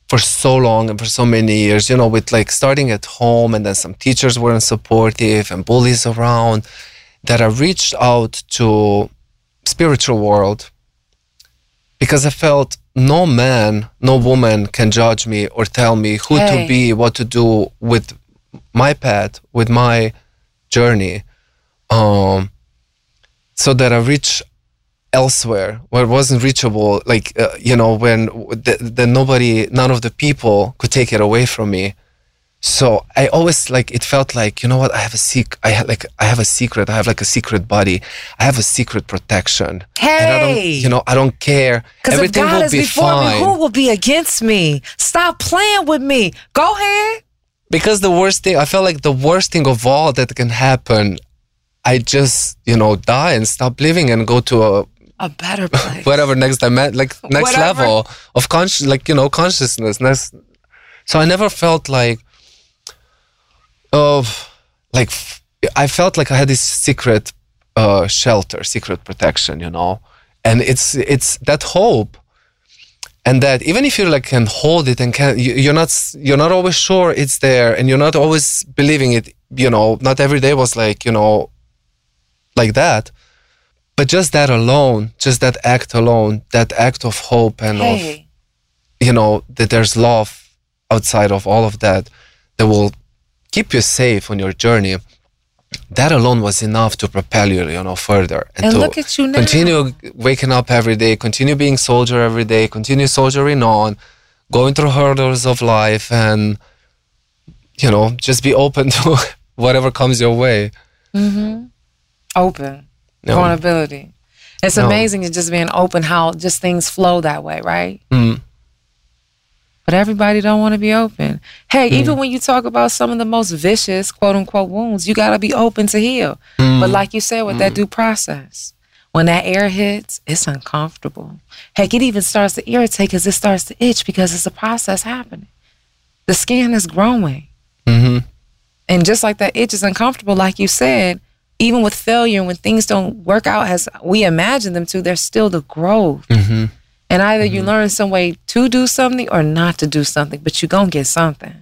[SPEAKER 4] for so long and for so many years. You know, with like starting at home, and then some teachers weren't supportive and bullies around. That I reached out to spiritual world because I felt no man, no woman can judge me or tell me who
[SPEAKER 2] Hey.
[SPEAKER 4] to be, what to do with my path, with my journey. Um, so that I reach elsewhere where it wasn't reachable, like uh, you know, when the, the nobody, none of the people could take it away from me. So I always like it felt like you know what I have a sec I have like I have a secret I have like a secret body I have a secret protection and I don't
[SPEAKER 2] Hey!
[SPEAKER 4] you know I don't care
[SPEAKER 2] Because if
[SPEAKER 4] everything
[SPEAKER 2] God
[SPEAKER 4] will
[SPEAKER 2] is
[SPEAKER 4] be
[SPEAKER 2] before
[SPEAKER 4] fine
[SPEAKER 2] me, who will be against me? Stop playing with me. Go ahead.
[SPEAKER 4] because the worst thing I felt like the worst thing of all that can happen I just you know die and stop living and go to a
[SPEAKER 2] A better place.
[SPEAKER 4] whatever next dimension like next
[SPEAKER 2] Whatever.
[SPEAKER 4] level of conscious like you know consciousness next so i never felt like of like i felt like i had this secret uh shelter secret protection you know and it's it's that hope and that even if you like can hold it and can you, you're not you're not always sure it's there and you're not always believing it you know not every day was like you know like that but just that alone just that act alone that act of hope and of you know that there's love outside of all of that that will keep you safe on your journey that alone was enough to propel you you know further
[SPEAKER 2] And
[SPEAKER 4] to
[SPEAKER 2] look at you now.
[SPEAKER 4] continue waking up every day continue being soldier every day continue soldiering on going through hurdles of life and you know just be open to whatever comes your way mm-hmm.
[SPEAKER 2] open.
[SPEAKER 4] No.
[SPEAKER 2] Vulnerability. It's
[SPEAKER 4] No.
[SPEAKER 2] amazing to just being open how just things flow that way, right?
[SPEAKER 4] Mm.
[SPEAKER 2] But everybody don't want to be open. Hey,
[SPEAKER 4] Mm.
[SPEAKER 2] even when you talk about some of the most vicious, quote unquote, wounds, you got to be open to heal.
[SPEAKER 4] Mm.
[SPEAKER 2] But like you said, with that due process, when that air hits, it's uncomfortable. Heck, it even starts to irritate because it starts to itch because it's a process happening. The skin is growing.
[SPEAKER 4] Mhm.
[SPEAKER 2] And just like that itch is uncomfortable, like you said, even with failure, when things don't work out as we imagine them to, there's still the growth.
[SPEAKER 4] Mhm.
[SPEAKER 2] And either you learn some way to do something or not to do something, but you're going to get something.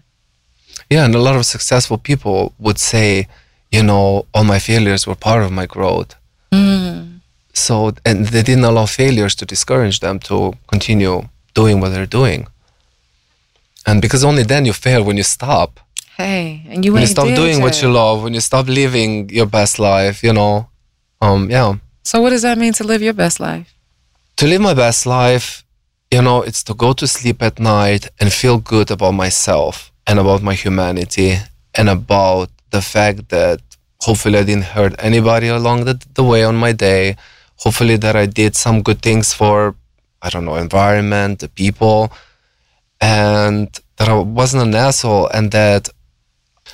[SPEAKER 4] Yeah, and a lot of successful people would say, you know, all my failures were part of my growth. So, and they didn't allow failures to discourage them to continue doing what they're doing. And because only then you fail when you stop.
[SPEAKER 2] Hey, and you
[SPEAKER 4] when you stop doing what you love, when you stop living your best life, you know. Um, yeah.
[SPEAKER 2] So what does that mean to live your best life?
[SPEAKER 4] to live my best life, you know, it's to go to sleep at night and feel good about myself and about my humanity and about the fact that hopefully I didn't hurt anybody along the, the way on my day. Hopefully that I did some good things for, I don't know, environment, the people, and that I wasn't an asshole and that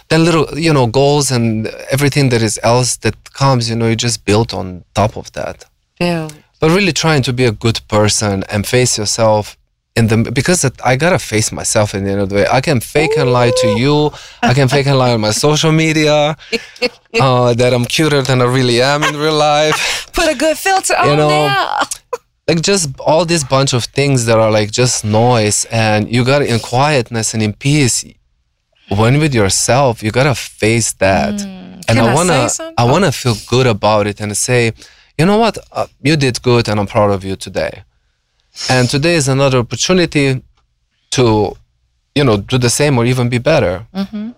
[SPEAKER 4] then little, you know, goals and everything that is else that comes, you know, you just build on top of that
[SPEAKER 2] yeah
[SPEAKER 4] but really trying to be a good person and face yourself in the because I gotta face myself in the end of the day. I can fake and lie to you. I can fake and lie on my social media uh, that I'm cuter than I really am in real life.
[SPEAKER 2] Put a good filter on
[SPEAKER 4] You know,
[SPEAKER 2] there.
[SPEAKER 4] like just all this bunch of things that are like just noise and you got in quietness and in peace when with yourself you gotta face that and
[SPEAKER 2] Can I
[SPEAKER 4] i wanna
[SPEAKER 2] something?
[SPEAKER 4] i wanna feel good about it and say you know what uh, you did good and i'm proud of you today and today is another opportunity to you know do the same or even be better
[SPEAKER 2] Mm-hmm.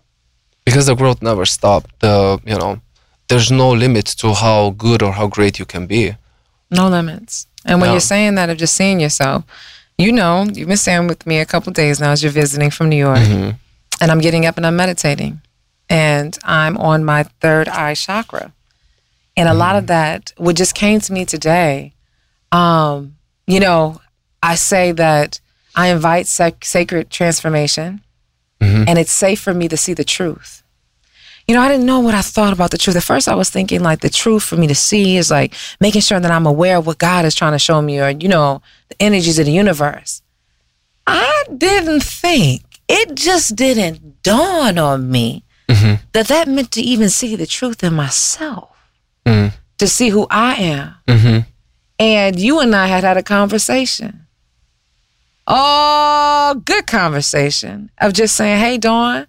[SPEAKER 4] because the growth never stopped the you know there's no limit to how good or how great you can be
[SPEAKER 2] No limits. And when
[SPEAKER 4] No.
[SPEAKER 2] you're saying that of just seeing yourself, you know, you've been staying with me a couple days now as you're visiting from New York.
[SPEAKER 4] Mm-hmm.
[SPEAKER 2] And I'm getting up and I'm meditating. And I'm on my third eye chakra. And a lot of that, what just came to me today, um, you know, I say that I invite sac- sacred transformation and it's safe for me to see the truth. You know, I didn't know what I thought about the truth. At first, I was thinking like the truth for me to see is like making sure that I'm aware of what God is trying to show me or, you know, the energies of the universe. I didn't think, it just didn't dawn on me mm-hmm. that that meant to even see the truth in myself, mm-hmm. to see who I am.
[SPEAKER 4] Mm-hmm.
[SPEAKER 2] And you and I had had a conversation. Oh, good conversation of just saying, hey, Dawn,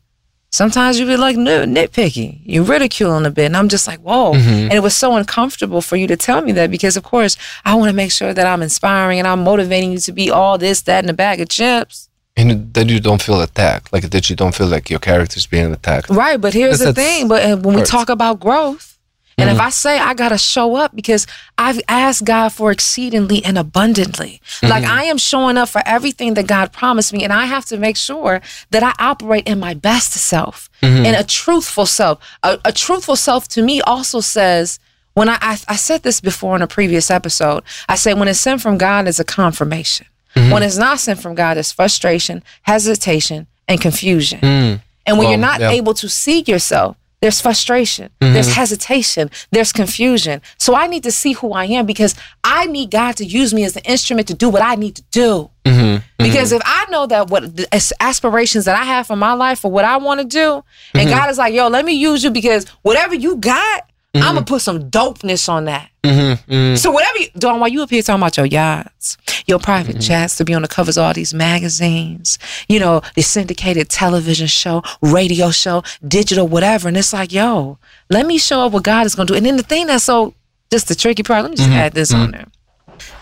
[SPEAKER 2] sometimes you be like nitpicky. You're ridiculing a bit. And I'm just like, whoa. Mm-hmm. And it was so uncomfortable for you to tell me that because, of course, I want to make sure that I'm inspiring and I'm motivating you to be all this, that, and a bag of chips.
[SPEAKER 4] And that you don't feel attacked like that you don't feel like your character's being attacked
[SPEAKER 2] Right. But here's the thing. But uh, when we talk about growth, and if mm-hmm. I say I got to show up because I've asked God for exceedingly and abundantly, like mm-hmm. I am showing up for everything that God promised me, and I have to make sure that I operate in my best self mm-hmm. and a truthful self. A, a truthful self to me also says, when I, I, I said this before in a previous episode, I say when it's sent from God, it's a confirmation. Mm-hmm. When it's not sent from God, it's frustration, hesitation, and confusion. Mm. And when
[SPEAKER 4] Well,
[SPEAKER 2] you're not
[SPEAKER 4] yeah.
[SPEAKER 2] able to see yourself, there's frustration, there's mm-hmm. hesitation, there's confusion. So I need to see who I am because I need God to use me as the instrument to do what I need to do. Mm-hmm. Because if I know that what the aspirations that I have for my life or what I want to do, and God is like, yo, let me use you because whatever you got, I'm gonna mm-hmm. put some dopeness on that. Mm-hmm. Mm-hmm. So whatever you Dawn, while you up here talking about your yachts, your private jets to be on the covers of all these magazines, you know, the syndicated television show, radio show, digital, whatever. And it's like, yo, let me show up what God is gonna do. And then the thing that's so just the tricky part, let me just add this on there.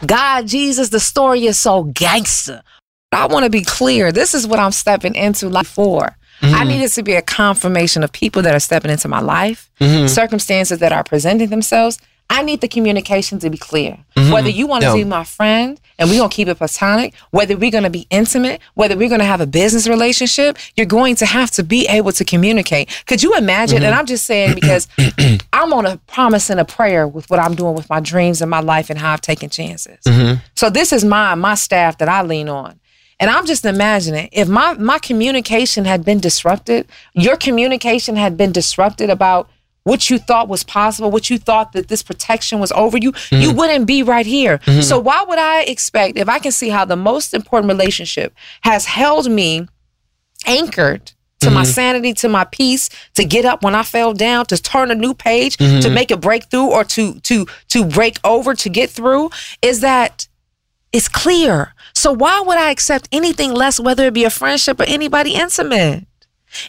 [SPEAKER 2] God, Jesus, the story is so gangster. I want to be clear. This is what I'm stepping into life for. Mm-hmm. I need it to be a confirmation of people that are stepping into my life, mm-hmm. circumstances that are presenting themselves. I need the communication to be clear. Mm-hmm. Whether you want to
[SPEAKER 4] Yeah.
[SPEAKER 2] be my friend and we're going to keep it platonic, whether we're going to be intimate, whether we're going to have a business relationship, you're going to have to be able to communicate. Could you imagine? And I'm just saying because I'm on a promise and a prayer with what I'm doing with my dreams and my life and how I've taken chances. So this is my my staff that I lean on. And I'm just imagining if my my communication had been disrupted, your communication had been disrupted about what you thought was possible, what you thought that this protection was over you, mm-hmm. you wouldn't be right here. Mm-hmm. So why would I expect if I can see how the most important relationship has held me anchored to my mm-hmm. sanity, to my peace, to get up when I fell down, to turn a new page, to make a breakthrough or to to to break over, to get through, is that it's clear. So why would I accept anything less, whether it be a friendship or anybody intimate?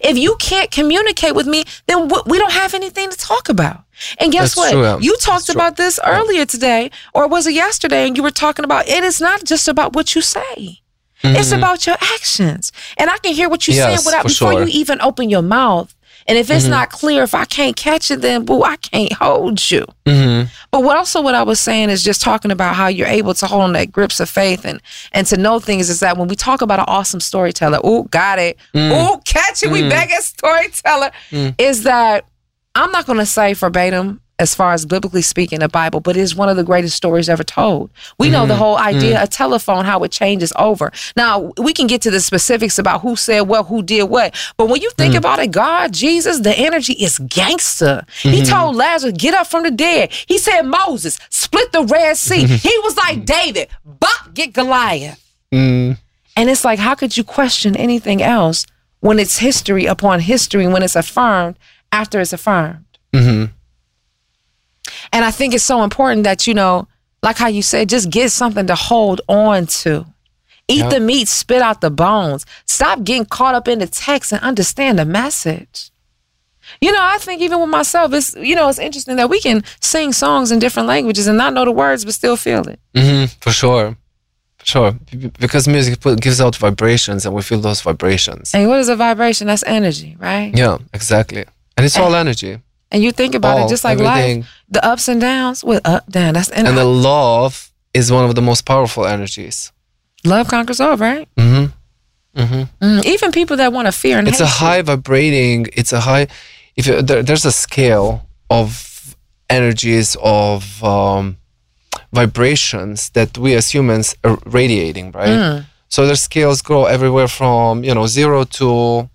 [SPEAKER 2] If you can't communicate with me, then we don't have anything to talk about. And guess
[SPEAKER 4] That's
[SPEAKER 2] what?
[SPEAKER 4] true, yeah.
[SPEAKER 2] You
[SPEAKER 4] That's
[SPEAKER 2] talked
[SPEAKER 4] true.
[SPEAKER 2] about this earlier today, or was it yesterday? And you were talking about it is not just about what you say. It's about your actions. And I can hear what you're saying
[SPEAKER 4] Mm-hmm.
[SPEAKER 2] Without before
[SPEAKER 4] sure.
[SPEAKER 2] you even open your mouth. And if it's mm-hmm. not clear, if I can't catch it, then boo, I can't hold you.
[SPEAKER 4] Mm-hmm.
[SPEAKER 2] But what also what I was saying is just talking about how you're able to hold on that grips of faith and and to know things is that when we talk about an awesome storyteller, oh, got it. Mm. Oh, catch it. We mm. back at storyteller. Mm. Is that I'm not gonna say verbatim as far as biblically speaking, the Bible, but it's one of the greatest stories ever told. We know the
[SPEAKER 4] Mhm.
[SPEAKER 2] whole idea
[SPEAKER 4] Mm.
[SPEAKER 2] of telephone, how it changes over. Now, we can get to the specifics about who said what, who did what, but when you think
[SPEAKER 4] Mm.
[SPEAKER 2] about it, God, Jesus, the energy is gangster. He
[SPEAKER 4] Mhm.
[SPEAKER 2] told Lazarus, get up from the dead. He said, Moses, split the Red Sea. he was like, David, bop, get Goliath.
[SPEAKER 4] Mm.
[SPEAKER 2] And it's like, how could you question anything else when it's history upon history, when it's affirmed after it's affirmed? And I think it's so important that, you know, like how you said, just get something to hold on to. Eat
[SPEAKER 4] Yep.
[SPEAKER 2] the meat, spit out the bones. Stop getting caught up in the text and understand the message. You know, I think even with myself, it's you know, it's interesting that we can sing songs in different languages and not know the words but still feel it.
[SPEAKER 4] Mm-hmm, For sure. For sure. Because music gives out vibrations and we feel those vibrations.
[SPEAKER 2] And what is a vibration? That's energy, right?
[SPEAKER 4] Yeah, exactly. And it's all energy.
[SPEAKER 2] And you think about
[SPEAKER 4] All,
[SPEAKER 2] it just like
[SPEAKER 4] everything.
[SPEAKER 2] life, the ups and downs. With up, down, that's energy.
[SPEAKER 4] And the love is one of the most powerful energies.
[SPEAKER 2] love conquers all, right?
[SPEAKER 4] hmm hmm
[SPEAKER 2] Mm, even people that want to fear and
[SPEAKER 4] It's a
[SPEAKER 2] hate you.
[SPEAKER 4] high vibrating, it's a high, if you, there, there's a scale of energies, of um, vibrations that we as humans are radiating, right?
[SPEAKER 2] Mm.
[SPEAKER 4] So their scales go everywhere from, you know, zero to,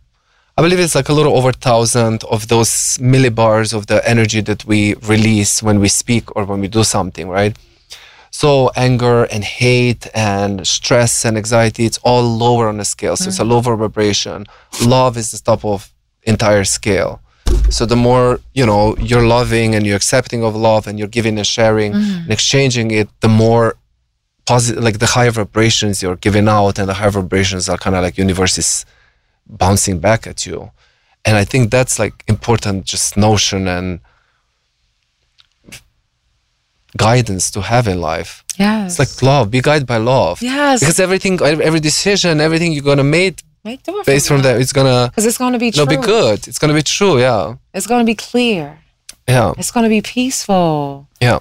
[SPEAKER 4] I believe it's like a little over thousand of those millibars of the energy that we release when we speak or when we do something, right? So anger and hate and stress and anxiety, it's all lower on the scale. So it's a lower vibration. Love is the top of entire scale. So the more, you know, you're loving and you're accepting of love and you're giving and sharing
[SPEAKER 2] Mhm.
[SPEAKER 4] and exchanging it, the more positive, like the higher vibrations you're giving out and the higher vibrations are kind of like universe is bouncing back at you. And I think that's like important just notion and guidance to have in life.
[SPEAKER 2] Yes.
[SPEAKER 4] It's like love, be guided by love.
[SPEAKER 2] Yes.
[SPEAKER 4] Because everything, every decision, everything you're gonna make
[SPEAKER 2] Make do it
[SPEAKER 4] based from that, it's gonna
[SPEAKER 2] Because it's going to be
[SPEAKER 4] no,
[SPEAKER 2] true.
[SPEAKER 4] be good. It's gonna be true. Yeah,
[SPEAKER 2] It's going to be clear.
[SPEAKER 4] yeah,
[SPEAKER 2] It's going to be peaceful.
[SPEAKER 4] yeah.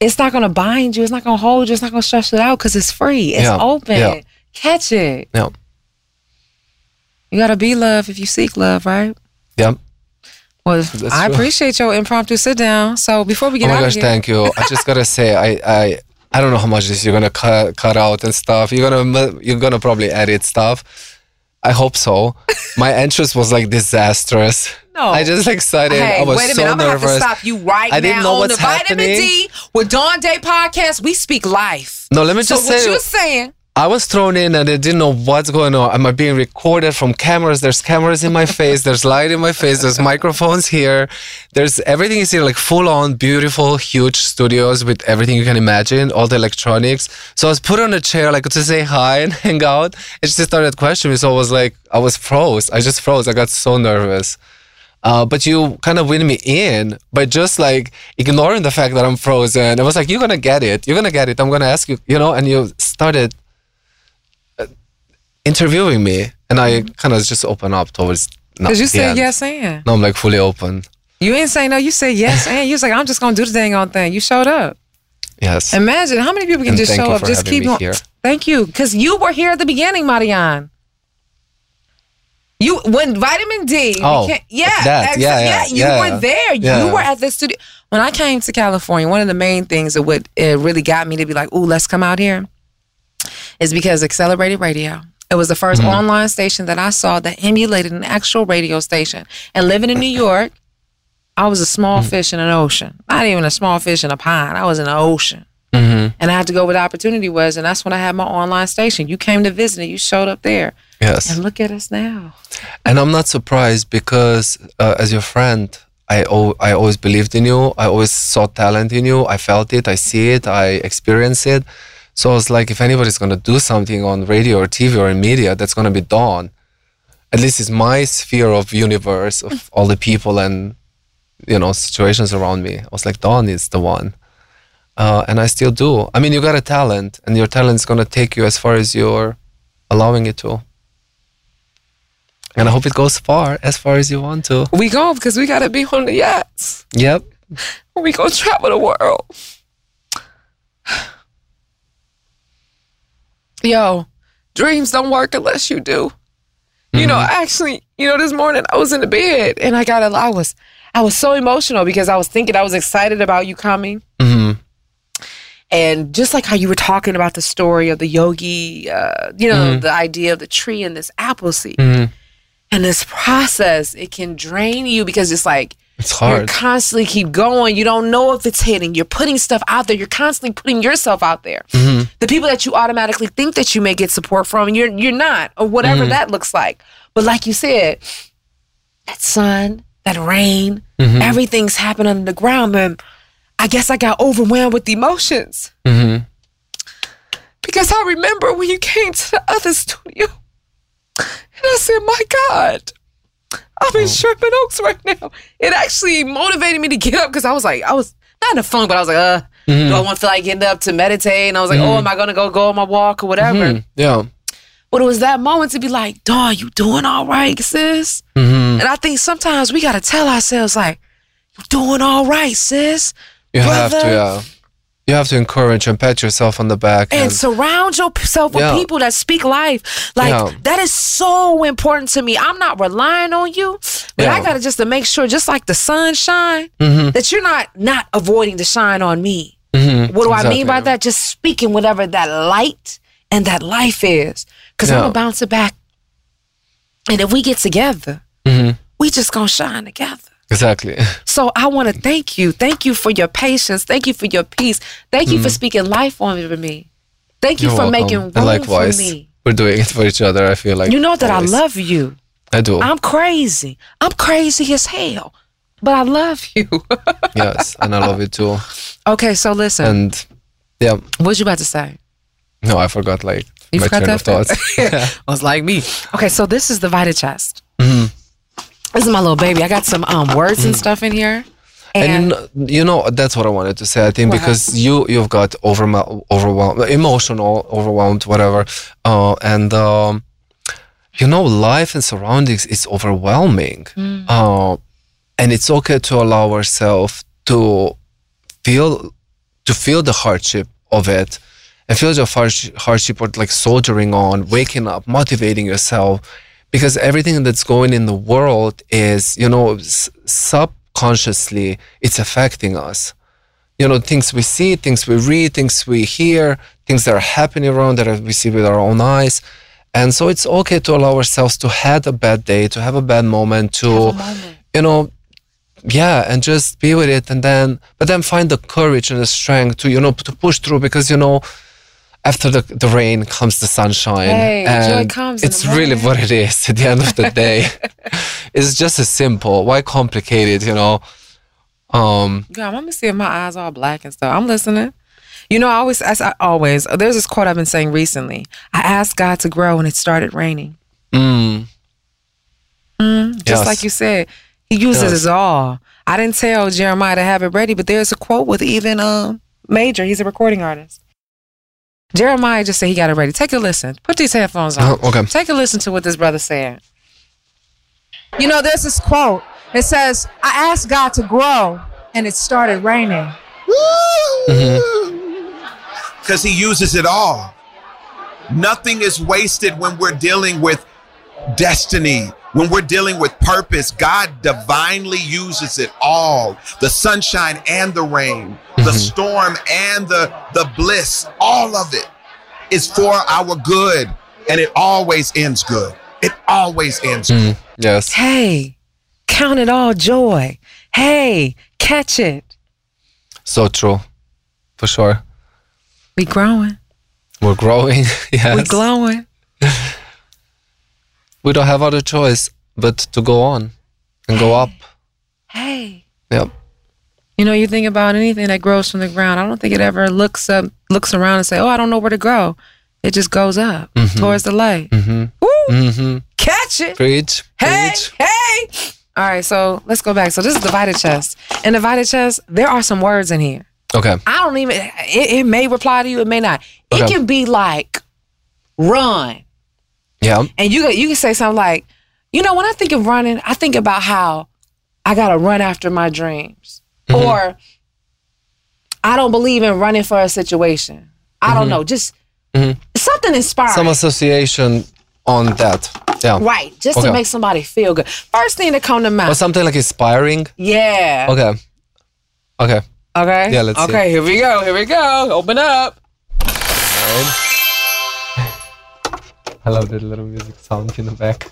[SPEAKER 2] It's not going to bind you. It's not going to hold you. It's not going to stress it out because it's free. It's
[SPEAKER 4] Yeah,
[SPEAKER 2] open.
[SPEAKER 4] yeah.
[SPEAKER 2] Catch it.
[SPEAKER 4] Yeah.
[SPEAKER 2] You got to be love if you seek love, right?
[SPEAKER 4] Yep.
[SPEAKER 2] Well,
[SPEAKER 4] That's
[SPEAKER 2] I
[SPEAKER 4] true.
[SPEAKER 2] appreciate your impromptu sit down. So before we
[SPEAKER 4] Oh
[SPEAKER 2] get
[SPEAKER 4] my
[SPEAKER 2] out
[SPEAKER 4] gosh,
[SPEAKER 2] here,
[SPEAKER 4] thank you. I just gotta say, I, I, I don't know how much this you're gonna cut, cut out and stuff. You're gonna, you're gonna probably edit stuff. I hope so. My entrance was like disastrous.
[SPEAKER 2] No.
[SPEAKER 4] I just excited.
[SPEAKER 2] Hey,
[SPEAKER 4] I was
[SPEAKER 2] wait a
[SPEAKER 4] so
[SPEAKER 2] minute. I'm gonna
[SPEAKER 4] nervous.
[SPEAKER 2] have to stop you right
[SPEAKER 4] I didn't
[SPEAKER 2] now
[SPEAKER 4] know
[SPEAKER 2] on
[SPEAKER 4] what's
[SPEAKER 2] the Vitamin. D with Dawn Day podcast. We speak life.
[SPEAKER 4] No, let me
[SPEAKER 2] So
[SPEAKER 4] just
[SPEAKER 2] what
[SPEAKER 4] say, what
[SPEAKER 2] you're saying?
[SPEAKER 4] I was thrown in and I didn't know what's going on. Am I being recorded from cameras? There's cameras in my face. There's light in my face. There's microphones here. There's everything is here, like full on, beautiful, huge studios with everything you can imagine, all the electronics. So I was put on a chair, like to say hi and hang out. And she started questioning me. So I was like, I was froze. I just froze. I got so nervous. Uh, but you kind of win me in by just like ignoring the fact that I'm frozen. I was like, you're going to get it. You're going to get it. I'm going to ask you, you know, and you started interviewing me. And I mm-hmm. kind of just open up towards
[SPEAKER 2] Because you said
[SPEAKER 4] end.
[SPEAKER 2] yes and.
[SPEAKER 4] No, I'm like fully open.
[SPEAKER 2] You ain't saying no. You said yes and. You was like, I'm just gonna do the dang on thing. You showed up.
[SPEAKER 4] Yes.
[SPEAKER 2] Imagine how many people can
[SPEAKER 4] And
[SPEAKER 2] just show up, just keep going.
[SPEAKER 4] here.
[SPEAKER 2] Thank you, because you were here at the beginning, Marjan. You when vitamin D.
[SPEAKER 4] Oh,
[SPEAKER 2] yeah,
[SPEAKER 4] that,
[SPEAKER 2] ex-
[SPEAKER 4] yeah, yeah,
[SPEAKER 2] you
[SPEAKER 4] yeah.
[SPEAKER 2] were there.
[SPEAKER 4] Yeah.
[SPEAKER 2] You were at the studio. When I came to California, one of the main things that would it really got me to be like, "Ooh, let's come out here," is because Accelerated Radio. It was the 1st
[SPEAKER 4] Mm-hmm.
[SPEAKER 2] online station that I saw that emulated an actual radio station. And living in New York, I was a small
[SPEAKER 4] Mm-hmm.
[SPEAKER 2] fish in an ocean. Not even a small fish in a pond. I was in the ocean.
[SPEAKER 4] Mm-hmm.
[SPEAKER 2] And I had to go where the opportunity was. And that's when I had my online station. You came to visit and you showed up there.
[SPEAKER 4] Yes.
[SPEAKER 2] And look at us now.
[SPEAKER 4] And I'm not surprised because uh, as your friend, I, I always believed in you. I always saw talent in you. I felt it. I see it. I experience it. So I was like, if anybody's going to do something on radio or TV or in media, that's going to be Dawn. At least it's my sphere of universe of all the people and, you know, situations around me. I was like, Dawn is the one. Uh, and I still do. I mean, you got a talent and your talent's going to take you as far as you're allowing it to. And I hope it goes far, as far as you want to.
[SPEAKER 2] We go because we got to be on the yachts.
[SPEAKER 4] Yep.
[SPEAKER 2] We go travel the world. Yo, dreams don't work unless you do. You know, actually, you know, this morning I was in the bed and I got a, I was, I was so emotional because I was thinking I was excited about you coming.
[SPEAKER 4] hmm
[SPEAKER 2] And just like how you were talking about the story of the yogi, uh, you know,
[SPEAKER 4] Mhm.
[SPEAKER 2] the idea of the tree and this apple seed.
[SPEAKER 4] hmm
[SPEAKER 2] And this process, it can drain you because it's like
[SPEAKER 4] It's
[SPEAKER 2] you're constantly keep going. You don't know if it's hitting. You're putting stuff out there. You're constantly putting yourself out there.
[SPEAKER 4] hmm
[SPEAKER 2] The people that you automatically think that you may get support from, you're you're not, or whatever
[SPEAKER 4] Mhm.
[SPEAKER 2] that looks like. But like you said, that sun, that rain,
[SPEAKER 4] Mhm.
[SPEAKER 2] everything's happening under the ground, and I guess I got overwhelmed with emotions
[SPEAKER 4] hmm
[SPEAKER 2] because I remember when you came to the other studio, and I said, "My God." I'm in Sherman Oaks right now. It actually motivated me to get up because I was like, I was not in a funk, but I was like, uh,
[SPEAKER 4] Mhm.
[SPEAKER 2] do I want to feel like getting up to meditate? And I was like, oh,
[SPEAKER 4] Mhm.
[SPEAKER 2] am I gonna go go on my walk or whatever?
[SPEAKER 4] Mhm. Yeah.
[SPEAKER 2] But it was that moment to be like, Dawn, you doing all right, sis?
[SPEAKER 4] hmm
[SPEAKER 2] And I think sometimes we gotta tell ourselves like, you doing all right, sis.
[SPEAKER 4] You have to, yeah. You have to encourage and pat yourself on the back.
[SPEAKER 2] And,
[SPEAKER 4] And,
[SPEAKER 2] surround yourself with
[SPEAKER 4] Yeah.
[SPEAKER 2] people that speak life. Like
[SPEAKER 4] Yeah.
[SPEAKER 2] that is so important to me. I'm not relying on you, but I gotta just to make sure, just like the sun shine,
[SPEAKER 4] Mhm.
[SPEAKER 2] that you're not not avoiding the shine on me.
[SPEAKER 4] Mhm.
[SPEAKER 2] What do I mean by that? Just speaking whatever that light and that life is. Because I'm gonna bounce it back. And if we get together,
[SPEAKER 4] Mhm.
[SPEAKER 2] we just gonna shine together.
[SPEAKER 4] Exactly.
[SPEAKER 2] So I want to thank you. Thank you for your patience. Thank you for your peace. Thank you for
[SPEAKER 4] Mhm.
[SPEAKER 2] speaking life on me. Thank you
[SPEAKER 4] You're
[SPEAKER 2] for
[SPEAKER 4] welcome.
[SPEAKER 2] making
[SPEAKER 4] And
[SPEAKER 2] room
[SPEAKER 4] likewise,
[SPEAKER 2] for me.
[SPEAKER 4] we're doing it for each other. I feel like
[SPEAKER 2] you know that
[SPEAKER 4] always.
[SPEAKER 2] I love you.
[SPEAKER 4] I do.
[SPEAKER 2] I'm crazy. I'm crazy as hell, but I love you.
[SPEAKER 4] yes, and I love it too.
[SPEAKER 2] okay, so listen.
[SPEAKER 4] And yeah,
[SPEAKER 2] what was you about to say?
[SPEAKER 4] no, I forgot like
[SPEAKER 2] You
[SPEAKER 4] my
[SPEAKER 2] forgot
[SPEAKER 4] train
[SPEAKER 2] that
[SPEAKER 4] of thoughts.
[SPEAKER 2] was like me. Okay, so this is the Vita chest.
[SPEAKER 4] Mhm.
[SPEAKER 2] This is my little baby. I got some um words and stuff in here.
[SPEAKER 4] And,
[SPEAKER 2] And,
[SPEAKER 4] you, know, that's what I wanted to say. I think because you you've got overwhelmed, overwhelmed, emotional, overwhelmed, whatever, uh, and um, you know life and surroundings is overwhelming,
[SPEAKER 2] Mm.
[SPEAKER 4] uh, and it's okay to allow ourselves to feel to feel the hardship of it and feel the hardsh- hardship of like soldiering on, waking up, motivating yourself, because everything that's going in the world is, you know, subconsciously it's affecting us. You know, things we see, things we read, things we hear, things that are happening around that we see with our own eyes. And so it's okay to allow ourselves to have a bad day, to have a bad moment, to, you know, yeah and just be with it and then but then find the courage and the strength to you know to push through because you know after the, the rain comes the sunshine
[SPEAKER 2] Hey,
[SPEAKER 4] and
[SPEAKER 2] comes
[SPEAKER 4] it's really what it is at the end of the day it's just as simple why complicate it you know um
[SPEAKER 2] God, I'm gonna see if my eyes all black and stuff. I'm listening. You know, I always, as I always, there's this quote I've been saying recently. I asked God to grow, and it started raining.
[SPEAKER 4] mm,
[SPEAKER 2] Mm, just
[SPEAKER 4] Yes.
[SPEAKER 2] like you said, He uses
[SPEAKER 4] Yes.
[SPEAKER 2] his all. I didn't tell Jeremiah to have it ready, but there's a quote with even um Major. He's a recording artist. Jeremiah just said he got it ready. Take a listen. Put these headphones on.
[SPEAKER 4] Oh, okay.
[SPEAKER 2] Take a listen to what this brother said.
[SPEAKER 9] You know, there's this quote. It says, I asked God to grow, and it started raining. Mm-hmm.
[SPEAKER 10] because he uses it all. Nothing is wasted when we're dealing with destiny, when we're dealing with purpose. God divinely uses it all the sunshine and the rain, the storm and the, the bliss, all of it is for our good, and it always ends good. It always ends good.
[SPEAKER 4] mm, yes
[SPEAKER 2] Hey, count it all joy. Hey, catch it.
[SPEAKER 4] so true for sure
[SPEAKER 2] We growing.
[SPEAKER 4] we're growing yes
[SPEAKER 2] We're glowing.
[SPEAKER 4] we don't have other choice but to go on and go up
[SPEAKER 2] Hey.
[SPEAKER 4] yep
[SPEAKER 2] You know, you think about anything that grows from the ground. I don't think it ever looks up, looks around and say, "Oh, I don't know where to grow." It just goes up
[SPEAKER 4] Mhm.
[SPEAKER 2] towards the light.
[SPEAKER 4] mm-hmm.
[SPEAKER 2] Woo!
[SPEAKER 4] Mm-hmm.
[SPEAKER 2] Catch it.
[SPEAKER 4] preach
[SPEAKER 2] Hey,
[SPEAKER 4] preach
[SPEAKER 2] hey. All right, so let's go back. So this is the Vita chest. In Vita chest, there are some words in here.
[SPEAKER 4] okay
[SPEAKER 2] I don't even. It, it may reply to you. It may not. It can be like run,
[SPEAKER 4] yeah
[SPEAKER 2] and you you can say something like, you know, when I think of running, I think about how I gotta run after my dreams,
[SPEAKER 4] Mhm.
[SPEAKER 2] or I don't believe in running for a situation. I don't
[SPEAKER 4] Mhm.
[SPEAKER 2] know, just
[SPEAKER 4] Mhm.
[SPEAKER 2] something inspiring.
[SPEAKER 4] some association on that. Yeah.
[SPEAKER 2] Right, just
[SPEAKER 4] Okay.
[SPEAKER 2] to make somebody feel good. First thing that come to mind.
[SPEAKER 4] Or something like inspiring.
[SPEAKER 2] yeah.
[SPEAKER 4] Okay. Okay.
[SPEAKER 2] Okay.
[SPEAKER 4] Yeah, let's see.
[SPEAKER 2] Okay, here we go. Here we go. Open up.
[SPEAKER 4] I love that little music sound in the back.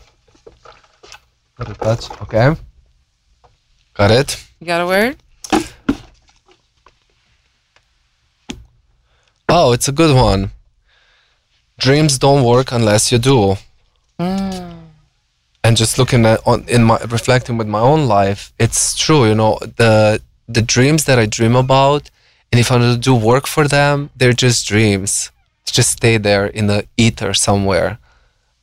[SPEAKER 4] Little touch. Okay. Got it.
[SPEAKER 2] You got a word?
[SPEAKER 4] Oh, it's a good one. Dreams don't work unless you do. Hmm. And just looking at on in my reflecting with my own life, it's true. You know the the dreams that I dream about, and if I don't do work for them, they're just dreams. Just stay there in the ether somewhere.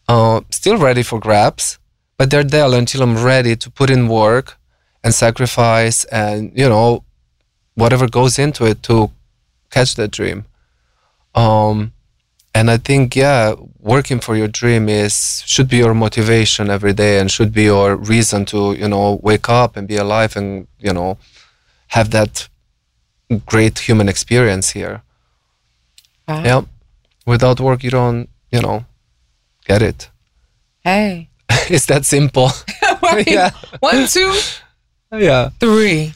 [SPEAKER 4] Uh, still ready for grabs, but they're there until I'm ready to put in work and sacrifice and you know whatever goes into it to catch that dream. Um, and I think yeah, working for your dream is should be your motivation every day and should be your reason to you know wake up and be alive and you know have that great human experience here.
[SPEAKER 2] Wow.
[SPEAKER 4] Yeah, without work you don't you know get it.
[SPEAKER 2] Hey.
[SPEAKER 4] it's that simple.
[SPEAKER 2] Right.
[SPEAKER 4] Yeah.
[SPEAKER 2] One, two,
[SPEAKER 4] yeah.
[SPEAKER 2] three.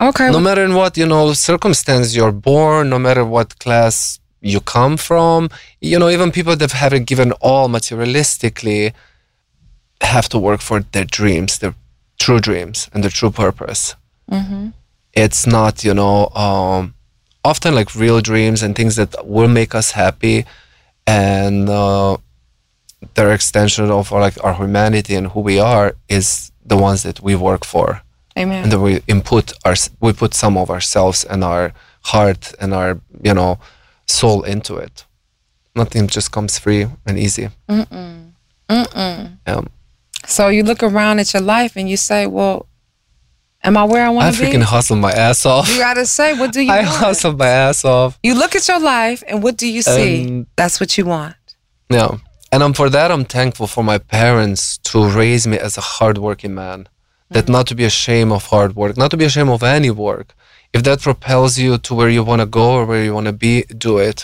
[SPEAKER 2] Okay.
[SPEAKER 4] no matter in what you know circumstance you're born no matter what class you come from you know even people that haven't given all materialistically have to work for their dreams their true dreams and their true purpose
[SPEAKER 2] Mm-hmm.
[SPEAKER 4] it's not you know um, often like real dreams and things that will make us happy and uh, their extension of our, like our humanity and who we are is the ones that we work for
[SPEAKER 2] Amen.
[SPEAKER 4] and that we input our we put some of ourselves and our heart and our you know soul into it nothing just comes free and easy
[SPEAKER 2] Mm-mm. Mm-mm.
[SPEAKER 4] yeah.
[SPEAKER 2] So you look around at your life and you say, well, am I where I want to be?
[SPEAKER 4] I freaking hustle my ass off
[SPEAKER 2] You gotta say, what do you
[SPEAKER 4] i
[SPEAKER 2] want?
[SPEAKER 4] hustle my ass off
[SPEAKER 2] You look at your life and what do you see?
[SPEAKER 4] Um,
[SPEAKER 2] That's what you want.
[SPEAKER 4] yeah and I'm, for that i'm thankful for my parents to raise me as a hardworking man that
[SPEAKER 2] Mm-hmm.
[SPEAKER 4] not to be ashamed of hard work not to be ashamed of any work if that propels you to where you want to go or where you want to be do it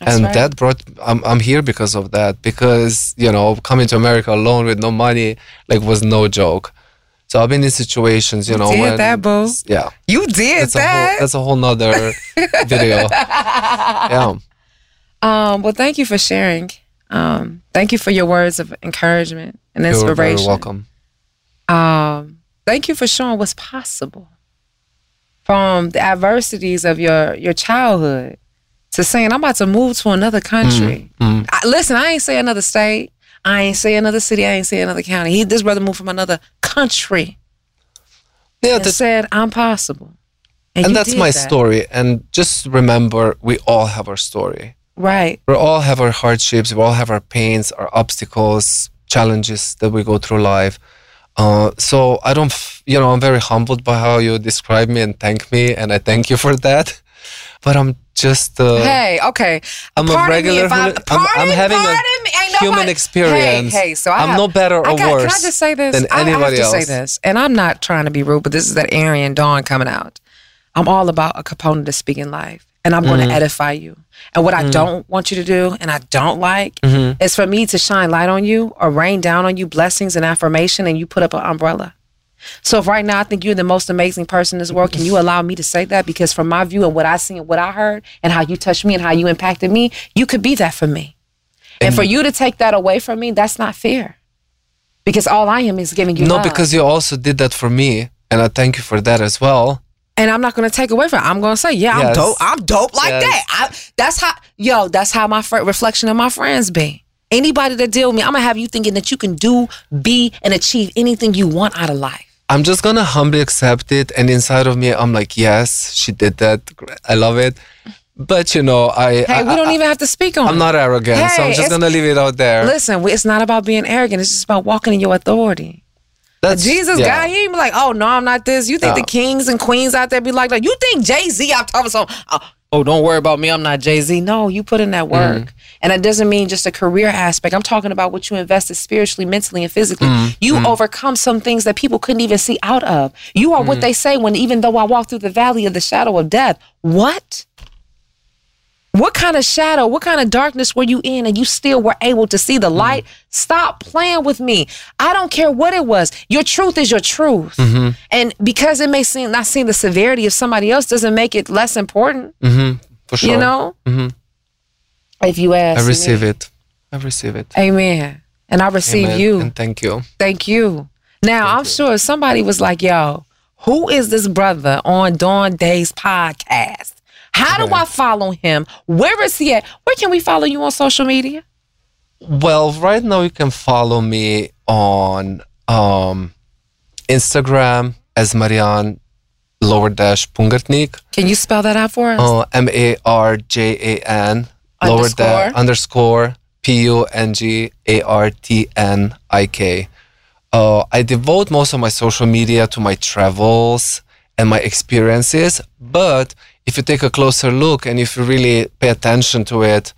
[SPEAKER 2] That's
[SPEAKER 4] and
[SPEAKER 2] right.
[SPEAKER 4] that brought I'm, I'm here because of that because you know coming to america alone with no money like was no joke so i've been in situations you
[SPEAKER 2] You
[SPEAKER 4] know
[SPEAKER 2] did
[SPEAKER 4] when
[SPEAKER 2] that, boo.
[SPEAKER 4] yeah
[SPEAKER 2] You did
[SPEAKER 4] that's a
[SPEAKER 2] that.
[SPEAKER 4] whole that's a whole nother video yeah
[SPEAKER 2] Um, well, thank you for sharing. Um, thank you for your words of encouragement and inspiration.
[SPEAKER 4] you're welcome
[SPEAKER 2] Um, thank you for showing what's possible from the adversities of your your childhood to saying I'm about to move to another country.
[SPEAKER 4] Mm.
[SPEAKER 2] I, listen, I ain't say another state. I ain't say another city. I ain't say another county. He this brother moved from another country.
[SPEAKER 4] Yeah,
[SPEAKER 2] and
[SPEAKER 4] that-
[SPEAKER 2] said I'm possible.
[SPEAKER 4] and,
[SPEAKER 2] you
[SPEAKER 4] that's my
[SPEAKER 2] that.
[SPEAKER 4] story and just remember we all have our story
[SPEAKER 2] Right.
[SPEAKER 4] we all have our hardships we all have our pains our obstacles challenges that we go through life uh, so i don't f- you know i'm very humbled by how you describe me and thank me and i thank you for that but i'm just uh,
[SPEAKER 2] hey, okay.
[SPEAKER 4] I'm a
[SPEAKER 2] Pardon
[SPEAKER 4] regular
[SPEAKER 2] I-
[SPEAKER 4] I'm- I'm
[SPEAKER 2] pardon-
[SPEAKER 4] having a
[SPEAKER 2] pardon me. Ain't
[SPEAKER 4] human experience.
[SPEAKER 2] Hey, hey, so I
[SPEAKER 4] I'm
[SPEAKER 2] have-
[SPEAKER 4] no better or
[SPEAKER 2] I got- Can I
[SPEAKER 4] worse
[SPEAKER 2] just say this?
[SPEAKER 4] than
[SPEAKER 2] I-
[SPEAKER 4] anybody
[SPEAKER 2] I have to
[SPEAKER 4] else.
[SPEAKER 2] say this, and I'm not trying to be rude, but this is that Aryan Dawn coming out. I'm all about a component of speaking life, and I'm going
[SPEAKER 4] Mhm.
[SPEAKER 2] to edify you. And what I
[SPEAKER 4] Mhm.
[SPEAKER 2] don't want you to do, and I don't like,
[SPEAKER 4] Mhm.
[SPEAKER 2] is for me to shine light on you or rain down on you blessings and affirmation, and you put up an umbrella. So if right now I think you're the most amazing person in this world, can you allow me to say that? Because from my view and what I see and what I heard and how you touched me and how you impacted me, you could be that for me. And, for you to take that away from me, that's not fair. Because all I am is giving you
[SPEAKER 4] no
[SPEAKER 2] love.
[SPEAKER 4] because you also did that for me and i thank you for that as well
[SPEAKER 2] and I'm not gonna take away from it. I'm gonna say, yeah, I'm dope. I'm dope like
[SPEAKER 4] Yes.
[SPEAKER 2] that. I, that's how, yo, that's how my fr- reflection of my friends be. Anybody that deal with me, I'm gonna have you thinking that you can do, be, and achieve anything you want out of life.
[SPEAKER 4] I'm just gonna humbly accept it, and inside of me, I'm like, yes, she did that. I love it. But you know, I
[SPEAKER 2] Hey,
[SPEAKER 4] I,
[SPEAKER 2] we don't
[SPEAKER 4] I,
[SPEAKER 2] even have to speak on
[SPEAKER 4] I'm
[SPEAKER 2] it.
[SPEAKER 4] not arrogant, so I'm just gonna leave it out there.
[SPEAKER 2] Listen, it's not about being arrogant. It's just about walking in your authority.
[SPEAKER 4] That's
[SPEAKER 2] Jesus
[SPEAKER 4] yeah.
[SPEAKER 2] guy, he ain't be like, oh no, I'm not this. You think
[SPEAKER 4] No.
[SPEAKER 2] the kings and queens out there be like that? You think Jay Z? I'm talking some. Oh, uh, oh, don't worry about me. I'm not Jay Z. No, you put in that work,
[SPEAKER 4] Mm.
[SPEAKER 2] and it doesn't mean just a career aspect. I'm talking about what you invested spiritually, mentally, and physically.
[SPEAKER 4] Mm,
[SPEAKER 2] You
[SPEAKER 4] mm.
[SPEAKER 2] overcome some things that people couldn't even see out of. You are what they say when even though I walk through the valley of the shadow of death. What? What kind of shadow, what kind of darkness were you in and you still were able to see the light? Stop playing with me. I don't care what it was. Your truth is your truth.
[SPEAKER 4] Mm-hmm.
[SPEAKER 2] And because it may seem not seem the severity of somebody else doesn't make it less important.
[SPEAKER 4] Mm-hmm. For sure.
[SPEAKER 2] You know?
[SPEAKER 4] hmm
[SPEAKER 2] If you ask
[SPEAKER 4] I receive
[SPEAKER 2] me.
[SPEAKER 4] it. I receive it.
[SPEAKER 2] Amen. And I receive
[SPEAKER 4] Amen.
[SPEAKER 2] you.
[SPEAKER 4] And thank you.
[SPEAKER 2] Thank you. Now, I'm sure somebody was like, yo, who is this brother on Dawn Days podcast? How do I follow him? Where is he at? Where can we follow you on social media?
[SPEAKER 4] Well, right now you can follow me on um, Instagram as Marjan lower dash Pungartnik.
[SPEAKER 2] Can you spell that out for us?
[SPEAKER 4] Uh, M A R J A N lower
[SPEAKER 2] Underscore?
[SPEAKER 4] dash underscore P U N G A R T N I K. Uh, I devote most of my social media to my travels and my experiences. But if you take a closer look and if you really pay attention to it,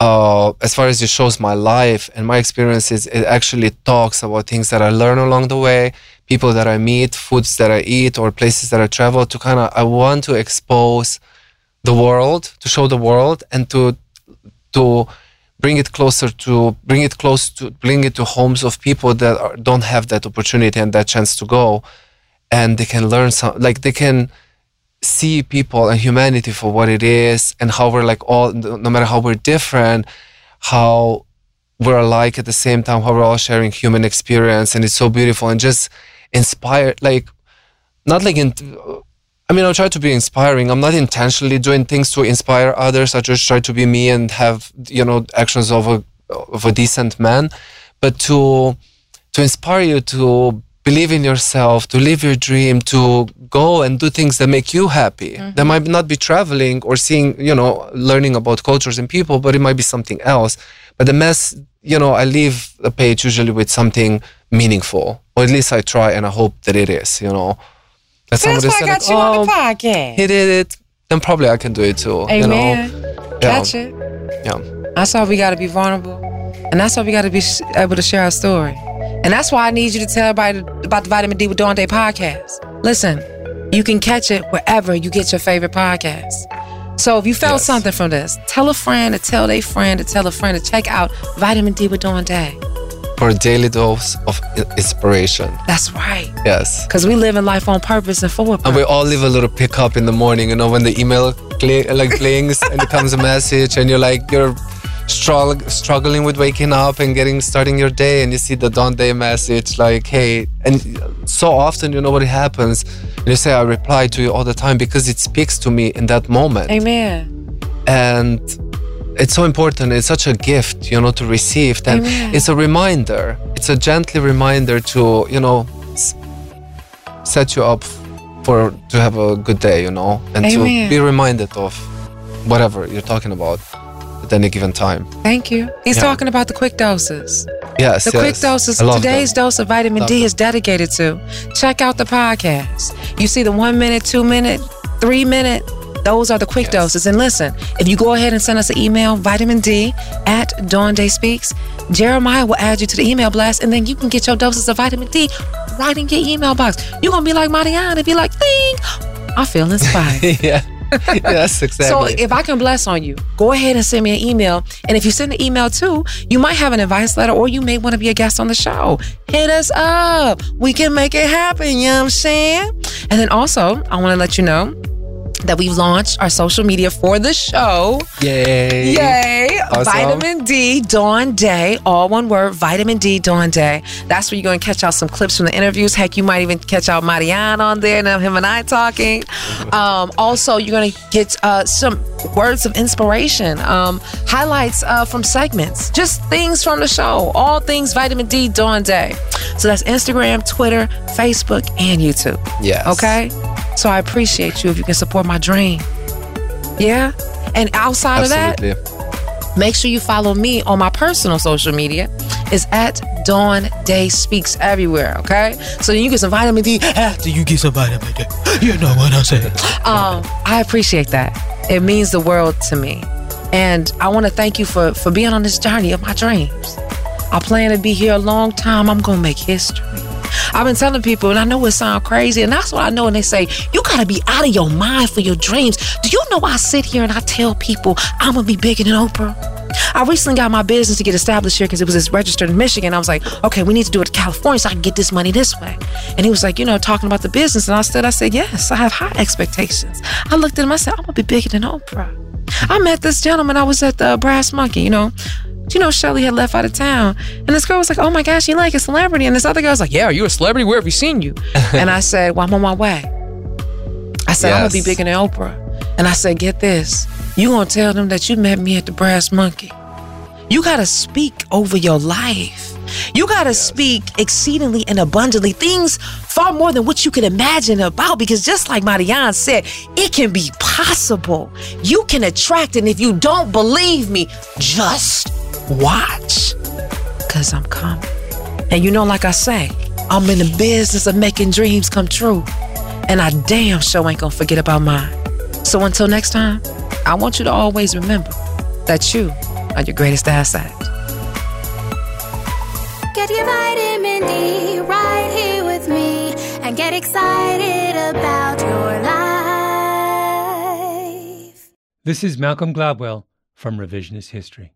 [SPEAKER 4] uh, as far as it shows my life and my experiences, it actually talks about things that I learn along the way, people that I meet, foods that I eat, or places that I travel. To kind of, I want to expose the world, to show the world, and to to bring it closer to bring it close to bring it to homes of people that are, don't have that opportunity and that chance to go, and they can learn some, like they can see people and humanity for what it is and how we're like all no matter how we're different how we're alike at the same time how we're all sharing human experience and it's so beautiful and just inspired like not like in i mean i try to be inspiring. I'm not intentionally doing things to inspire others. I just try to be me and have you know actions of a of a decent man. But to to inspire you to believe in yourself to live your dream to go and do things that make you happy mm-hmm. that might not be traveling or seeing you know learning about cultures and people but it might be something else but the mess you know i leave the page usually with something meaningful or at least i try and i hope that it is you know that
[SPEAKER 2] That's why I got
[SPEAKER 4] like,
[SPEAKER 2] you on
[SPEAKER 4] "Oh,
[SPEAKER 2] the podcast.
[SPEAKER 4] he did it then probably i can do it too
[SPEAKER 2] Amen.
[SPEAKER 4] you know yeah
[SPEAKER 2] Catch it.
[SPEAKER 4] yeah
[SPEAKER 2] That's why we got to be vulnerable. And that's why we got to be able to share our story. And that's why I need you to tell everybody about the Vitamin D with Dawn Day podcast. Listen, you can catch it wherever you get your favorite podcast. So if you felt something from this, tell a friend to tell a friend to tell a friend to check out Vitamin D with Dawn Day.
[SPEAKER 4] for a daily dose of inspiration
[SPEAKER 2] That's right.
[SPEAKER 4] yes
[SPEAKER 2] Because we live in life on purpose and for purpose.
[SPEAKER 4] And we all live a little pickup in the morning, you know, when the email cli- like blings and it comes a message, and you're like you're strugg- struggling with waking up and getting starting your day, and you see the dawn day message like, hey, and so often you know what happens, and you say I reply to you all the time because it speaks to me in that moment,
[SPEAKER 2] Amen.
[SPEAKER 4] and it's so important. It's such a gift, you know, to receive. That
[SPEAKER 2] Amen.
[SPEAKER 4] it's a reminder. It's a gently reminder to you know set you up for to have a good day, you know, and
[SPEAKER 2] Amen.
[SPEAKER 4] to be reminded of whatever you're talking about at any given time.
[SPEAKER 2] Thank you. He's
[SPEAKER 4] Yeah.
[SPEAKER 2] talking about the quick doses.
[SPEAKER 4] Yes,
[SPEAKER 2] The quick doses, today's
[SPEAKER 4] them.
[SPEAKER 2] dose of vitamin
[SPEAKER 4] Love
[SPEAKER 2] D
[SPEAKER 4] them.
[SPEAKER 2] is dedicated to. Check out the podcast. You see the one minute, two minute, three minute, those are the quick doses. And listen, if you go ahead and send us an email, vitamin D at Dawn Day Speaks, Jeremiah will add you to the email blast, and then you can get your doses of vitamin D right in your email box. You're gonna be like Marianne and be like, ding, I feel inspired.
[SPEAKER 4] yeah. yes, exactly.
[SPEAKER 2] So if I can bless on you, go ahead and send me an email. And if you send an email too, you might have an advice letter or you may want to be a guest on the show. Hit us up. We can make it happen. You know what I'm saying? And then also, I want to let you know that we've launched our social media for the show.
[SPEAKER 4] Yay.
[SPEAKER 2] Yay!
[SPEAKER 4] Awesome.
[SPEAKER 2] Vitamin D Dawn Day, all one word, Vitamin D Dawn Day. That's where you're going to catch out some clips from the interviews. Heck, you might even catch out Marianne on there, now him and I talking. Um, also, you're going to get uh, some words of inspiration, um, highlights uh, from segments, just things from the show, all things Vitamin D Dawn Day. So that's Instagram, Twitter, Facebook, and YouTube.
[SPEAKER 4] Yes.
[SPEAKER 2] Okay? So I appreciate you if you can support my dream. Yeah? And outside
[SPEAKER 4] Absolutely.
[SPEAKER 2] of that, make sure you follow me on my personal social media. It's at Dawn Day Speaks everywhere, okay? So then you get some vitamin D after you get some vitamin D. You know what I'm saying. Um, I appreciate that. It means the world to me. And I want to thank you for, for being on this journey of my dreams. I plan to be here a long time. I'm going to make history. I've been telling people, and I know it sounds crazy, and that's what I know. And they say, you gotta be out of your mind for your dreams. Do you know I sit here and I tell people I'm gonna be bigger than Oprah? I recently got my business to get established here because it was registered in Michigan. I was like, okay, we need to do it in California so I can get this money this way. And he was like, you know, talking about the business. And I said, I said, yes, I have high expectations. I looked at him, I said, I'm gonna be bigger than Oprah. I met this gentleman, I was at the Brass Monkey, you know. You know, Shelly had left out of town. And this girl was like, oh my gosh, you like a celebrity. And this other girl was like, yeah, are you a celebrity? Where have you seen you? and I said, well, I'm on my way. I said, I'm gonna be bigger than Oprah. And I said, get this. You gonna tell them that you met me at the Brass Monkey. You gotta speak over your life. You gotta speak exceedingly and abundantly, things far more than what you can imagine about. Because just like Marianne said, it can be possible. You can attract, and if you don't believe me, just watch. Cause I'm coming. And you know, like I say, I'm in the business of making dreams come true. And I damn sure ain't gonna forget about mine. So until next time, I want you to always remember that you are your greatest asset.
[SPEAKER 3] Get your vitamin D right here with me and get excited about your life.
[SPEAKER 11] This is Malcolm Gladwell from Revisionist History.